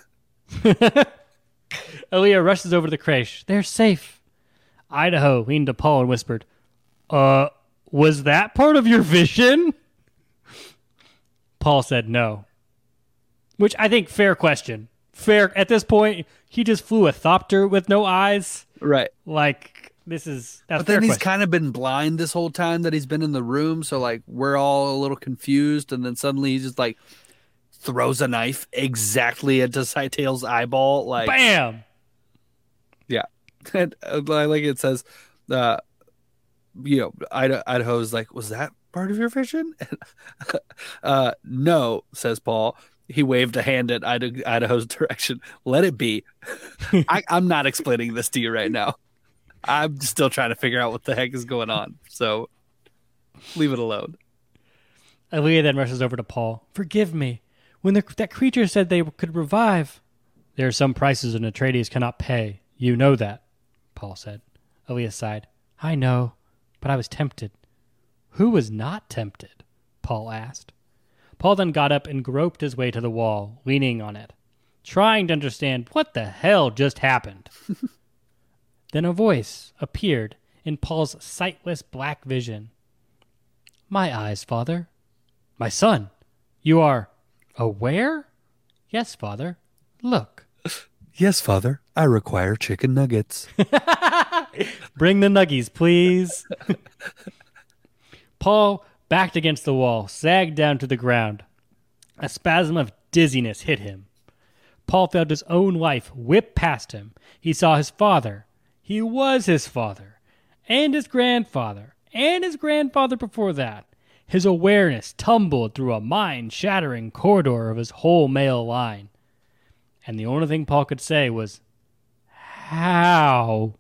Alia rushes over to the creche. They're safe. Idaho leaned to Paul and whispered, Uh, was that part of your vision? Paul said no. Which I think fair question. Fair at this point, he just flew a thopter with no eyes. Right. Like this is that's But then he's question. kind of been blind this whole time that he's been in the room. So, like, we're all a little confused. And then suddenly he just, like, throws a knife exactly into Scytale's eyeball. Like, Bam! Yeah. And, uh, like it says, uh, you know, Ida- Idaho's like, was that part of your vision? uh, no, says Paul. He waved a hand at Idaho's direction. Let it be. I, I'm not explaining this to you right now. I'm still trying to figure out what the heck is going on. So leave it alone. Alia then rushes over to Paul. Forgive me. When the, that creature said they could revive. There are some prices an Atreides cannot pay. You know that, Paul said. Alia sighed. I know, but I was tempted. Who was not tempted? Paul asked. Paul then got up and groped his way to the wall, leaning on it, trying to understand what the hell just happened. then a voice appeared in Paul's sightless black vision. My eyes, father. My son, you are aware? Yes, father. Look. Yes, Father. I require chicken nuggets. Bring the nuggies, please. Paul backed against the wall, sagged down to the ground. A spasm of dizziness hit him. Paul felt his own life whip past him. He saw his father. He was his father, and his grandfather, and his grandfather before that. His awareness tumbled through a mind shattering corridor of his whole male line. And the only thing Paul could say was, How?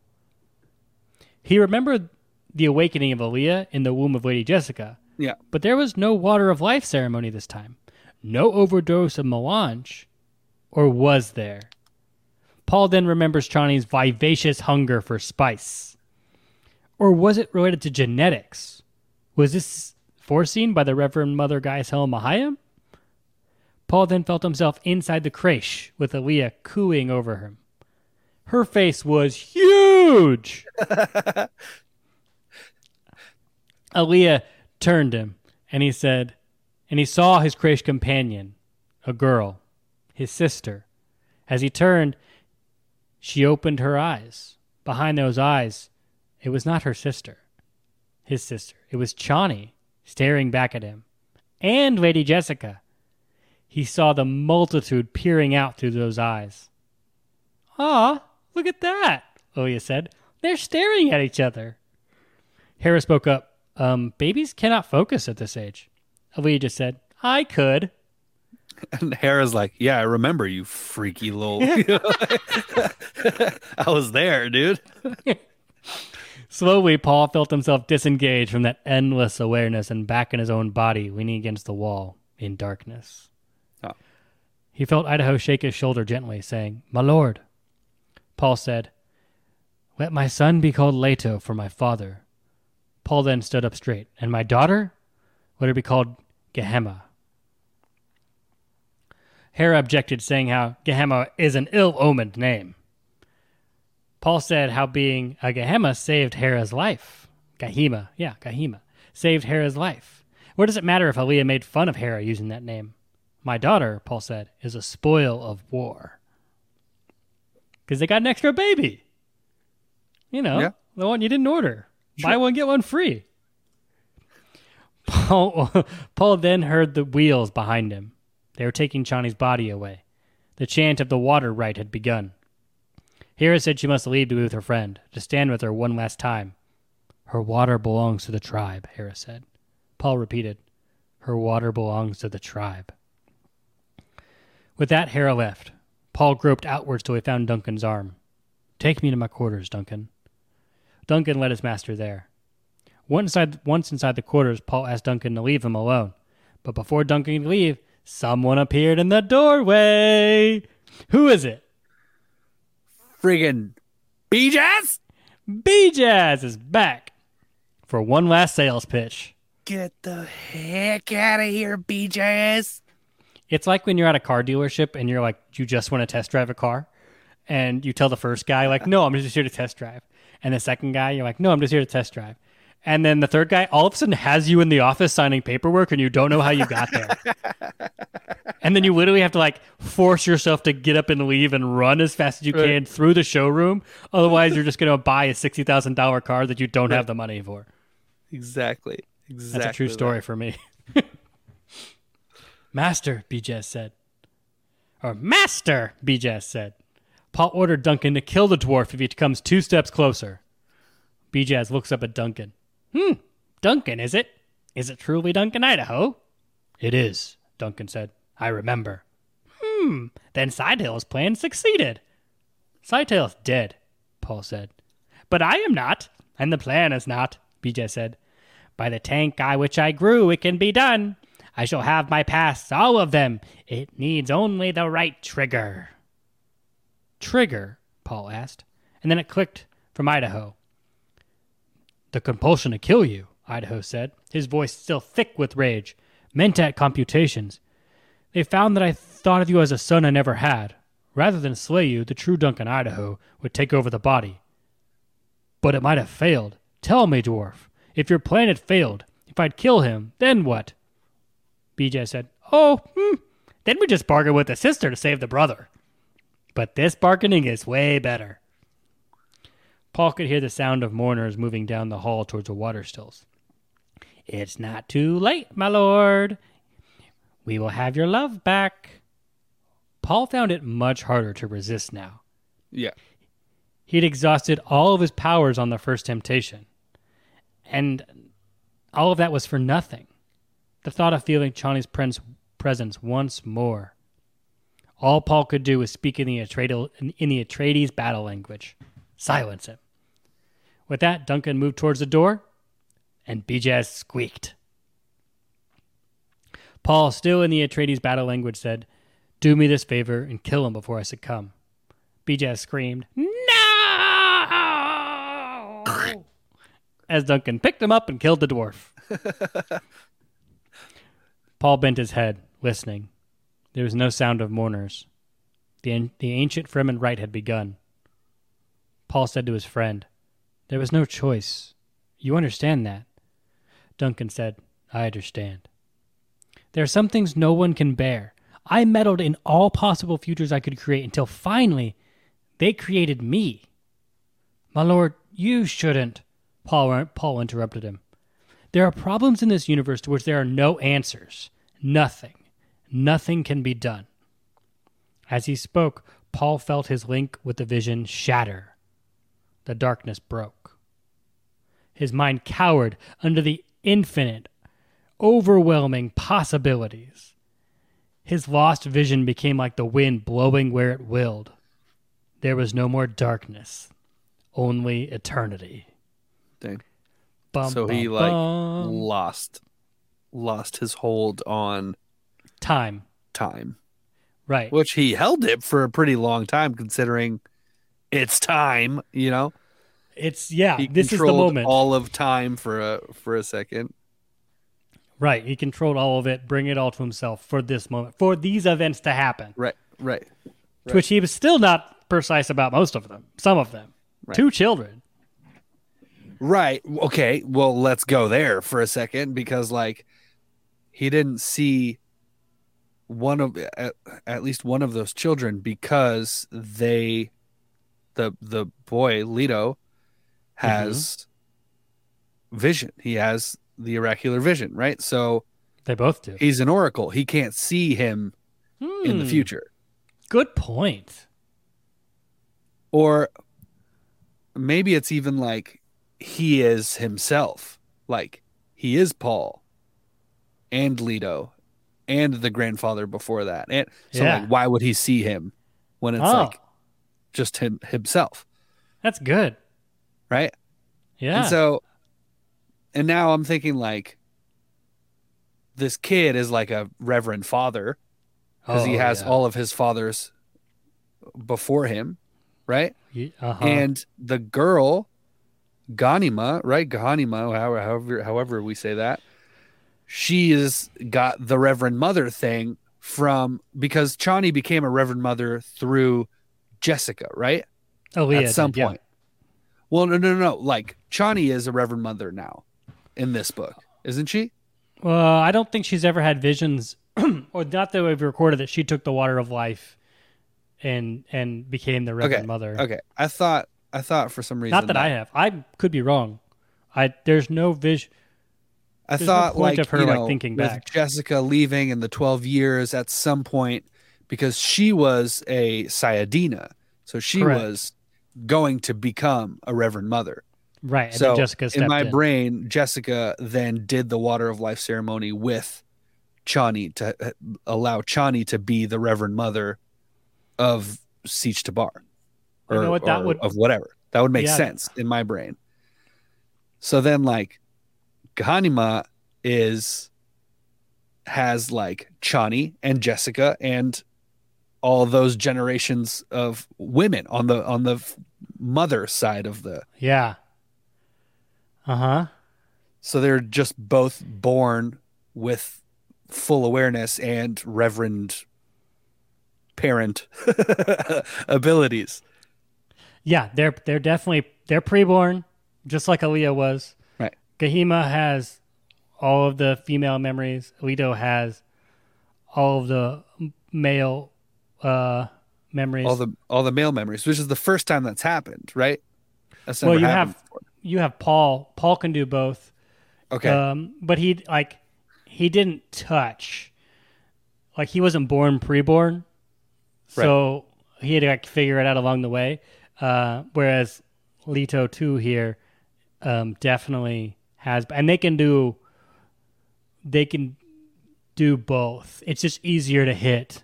He remembered the awakening of Alia in the womb of Lady Jessica, yeah. but there was no water of life ceremony this time. No overdose of melange. Or was there? Paul then remembers Chani's vivacious hunger for spice. Or was it related to genetics? Was this foreseen by the Reverend Mother Gaius Helen Mohiam? Paul then felt himself inside the creche with Alia cooing over him. Her face was huge. Alia turned him and he said, and he saw his crazy companion, a girl, his sister. As he turned, she opened her eyes. Behind those eyes, it was not her sister, his sister. It was Chani staring back at him, and Lady Jessica. He saw the multitude peering out through those eyes. Ah, look at that, Alia said. They're staring at each other. Harah spoke up. Um, babies cannot focus at this age. Alia just said, I could. And Harah's like, "Yeah, I remember you, freaky little." I was there, dude. Slowly, Paul felt himself disengaged from that endless awareness and back in his own body, leaning against the wall in darkness. Oh. He felt Idaho shake his shoulder gently, saying, My lord. Paul said, Let my son be called Leto for my father. Paul then stood up straight. And my daughter? Let her be called Ghanima. Harah objected, saying how Ghanima is an ill omened name. Paul said how being a Ghanima saved Harah's life. Ghanima, yeah, Ghanima, saved Harah's life. What does it matter if Alia made fun of Harah using that name? My daughter, Paul said, is a spoil of war. Because they got an extra baby. You know, Yeah. the one you didn't order. Buy one, get one free. Paul, Paul then heard the wheels behind him. They were taking Chani's body away. The chant of the water rite had begun. Harah said she must leave to be with her friend, to stand with her one last time. Her water belongs to the tribe, Harah said. Paul repeated, Her water belongs to the tribe. With that, Harah left. Paul groped outwards till he found Duncan's arm. Take me to my quarters, Duncan. Duncan led his master there. Once inside, once inside the quarters, Paul asked Duncan to leave him alone. But before Duncan could leave, someone appeared in the doorway. Who is it? Friggin' Bijaz! B Jazz is back for one last sales pitch. Get the heck out of here, Bijaz! It's like when you're at a car dealership and you're like, you just want to test drive a car. And you tell the first guy, like, no, I'm just here to test drive. And the second guy, you're like, no, I'm just here to test drive. And then the third guy all of a sudden has you in the office signing paperwork and you don't know how you got there. and then you literally have to like force yourself to get up and leave and run as fast as you Right. can through the showroom. Otherwise, you're just going to buy a $60,000 car that you don't have the money for. Exactly. Exactly. That's a true that. story for me. Master, Bijaz said. Or Master, Bijaz said. Paul ordered Duncan to kill the dwarf if he comes two steps closer. Bijaz looks up at Duncan. Hmm, Duncan, is it? Is it truly Duncan, Idaho? It is, Duncan said. I remember. Hmm, then Scytale's plan succeeded. Scytale's dead, Paul said. But I am not, and the plan is not, Bijaz said. By the tank I which I grew, it can be done. I shall have my pasts, all of them. It needs only the right trigger. Trigger? Paul asked. And then it clicked from Idaho. The compulsion to kill you, Idaho said, his voice still thick with rage. Mentat computations. They found that I thought of you as a son I never had. Rather than slay you, the true Duncan Idaho would take over the body. But it might have failed. Tell me, dwarf, if your plan had failed, if I'd kill him, then what? Bijaz said, Oh, hmm, then we just bargain with the sister to save the brother. But this bargaining is way better. Paul could hear the sound of mourners moving down the hall towards the water stills. It's not too late, my lord. We will have your love back. Paul found it much harder to resist now. Yeah. He'd exhausted all of his powers on the first temptation. And all of that was for nothing. The thought of feeling Chani's presence once more. All Paul could do was speak in the, Atreides, in the Atreides battle language. Silence him. With that, Duncan moved towards the door, and Bijaz squeaked. Paul, still in the Atreides battle language, said, Do me this favor and kill him before I succumb. Bijaz screamed, No! As Duncan picked him up and killed the dwarf. Paul bent his head, listening. There was no sound of mourners. The, the ancient Fremen rite had begun. Paul said to his friend, There was no choice. You understand that? Duncan said, I understand. There are some things no one can bear. I meddled in all possible futures I could create until finally they created me. My lord, you shouldn't. Paul, Paul interrupted him. There are problems in this universe to which there are no answers. Nothing. Nothing can be done. As he spoke, Paul felt his link with the vision shatter. The darkness broke. His mind cowered under the infinite, overwhelming possibilities. His lost vision became like the wind blowing where it willed. There was no more darkness, only eternity. Dang. Bum, so he like bum. lost lost his hold on time. time, Right. which he held it for a pretty long time, considering it's time. You know, It's yeah, he this is the moment. all of time for a for a second. right. He controlled all of it, bring it all to himself for this moment, for these events to happen. Right, right. To which he was still not precise about most of them. Some of them. Right. Two children. Right. Okay. Well, let's go there for a second because, like, he didn't see one of at, at least one of those children because they, the the boy Leto, has vision. He has the oracular vision, right? So They both do. he's an oracle. He can't see him in the Hmm. future. Good point. or maybe it's even like he is himself like he is paul and leto and the grandfather before that and so Yeah. like why would he see him when it's oh, like just him himself that's good. right Yeah. and so and now i'm thinking like this kid is like a reverend father because he Oh, has yeah. all of his fathers before him right uh-huh. and the girl Ghanima, right? Ghanima, however, however, however we say that, she has got the Reverend Mother thing from because Chani became a Reverend Mother through Jessica, right? Oh, Alia At some did, yeah. point. Well, no, no, no. Like Chani is a Reverend Mother now in this book, isn't she? Well, I don't think she's ever had visions, or not that we've recorded that she took the water of life, and and became the Reverend Okay, Mother. Okay, I thought, I thought for some reason Not that I have. I could be wrong. I there's no vision. I There's no thought point like of her, you like, know, thinking with back. Jessica leaving in the twelve years at some point because she was a Sayadina, so she Correct. was going to become a Reverend Mother. Right. So Jessica in my in. brain, Jessica then did the Water of Life ceremony with Chani to uh, allow Chani to be the Reverend Mother of Sietch Tabr, You know what, that or would- of whatever. That would make Yeah. sense in my brain. So then, like, Gahanima is has like Chani and Jessica and all those generations of women on the on the mother side of the Yeah. Uh huh. so they're just both born with full awareness and reverend parent abilities Yeah, they're they're definitely they're preborn, just like Alia was. Right. Gahima has all of the female memories. Alito has all of the male uh, memories. all the all the male memories which is the first time that's happened right that's well, you have before. you have Paul. Paul can do both. okay Um, but he like he didn't touch. Like he wasn't born preborn, so he had to like figure it out along the way. Uh, whereas Leto two here um, definitely has, and they can do they can do both. It's just easier to hit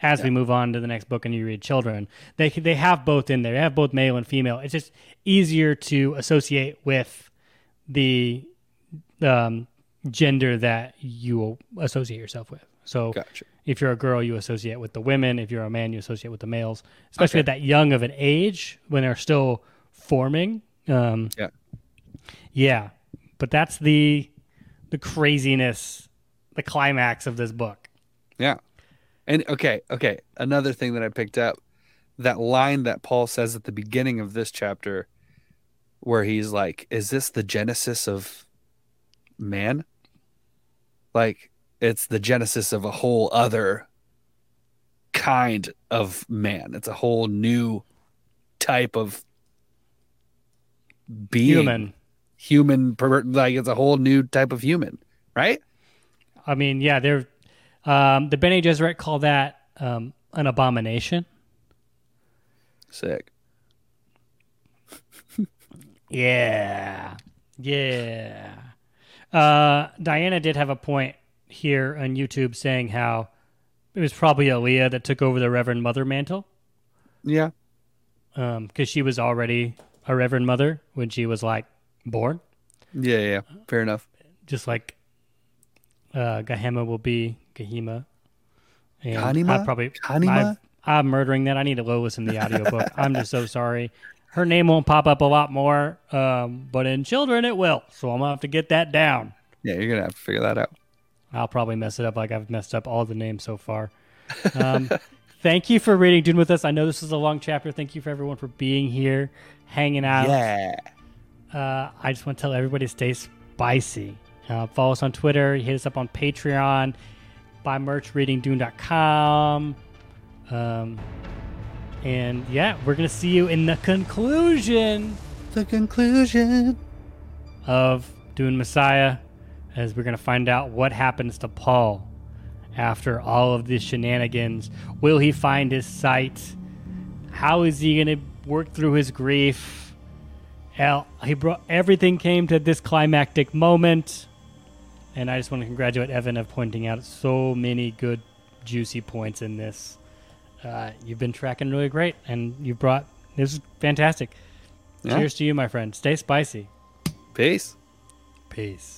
as we move on to the next book and you read children. They they have both in there. They have both male and female. It's just easier to associate with the um, gender that you associate yourself with. So gotcha if you're a girl, you associate with the women. If you're a man, you associate with the males, especially Okay. at that young of an age when they're still forming. Um, Yeah. yeah. But that's the the craziness, the climax of this book. yeah and okay okay another thing that i picked up that line that paul says at the beginning of this chapter where he's like is this the genesis of man like it's the genesis of a whole other kind of man. It's a whole new type of being. Human. Human, like it's a whole new type of human, right? I mean, yeah, they're um, the Bene Gesserit call that um, an abomination. Sick. Yeah. Yeah. Uh, Diana did have a point here on YouTube saying how it was probably Alia that took over the Reverend Mother mantle Yeah. because she was already a Reverend Mother when she was like born, Yeah, yeah. Fair enough. just like uh, Gahema will be Gahima. And? I probably? I've- I'm murdering that. I need to go listen to the audiobook. I'm just so sorry. Her name won't pop up a lot more, um, but in children it will. So I'm gonna have to get that down. Yeah, you're gonna have to figure that out. I'll probably mess it up like I've messed up all the names so far. Um, thank you for reading Dune with us. I know this is a long chapter. Thank you for everyone for being here, hanging out. Yeah. Uh, I just want to tell everybody to stay spicy. Uh, follow us on Twitter. Hit us up on Patreon. Buy merch, readingdune.com. Um, and yeah, we're going to see you in the conclusion The conclusion. of Dune Messiah as we're going to find out what happens to Paul after all of these shenanigans. Will he find his sight? How is he going to work through his grief? Hell, he brought everything came to this climactic moment. And I just want to congratulate Evan of pointing out so many good, juicy points in this. Uh, you've been tracking really great, and you brought this is fantastic. Yeah. Cheers to you, my friend. Stay spicy. Peace. Peace.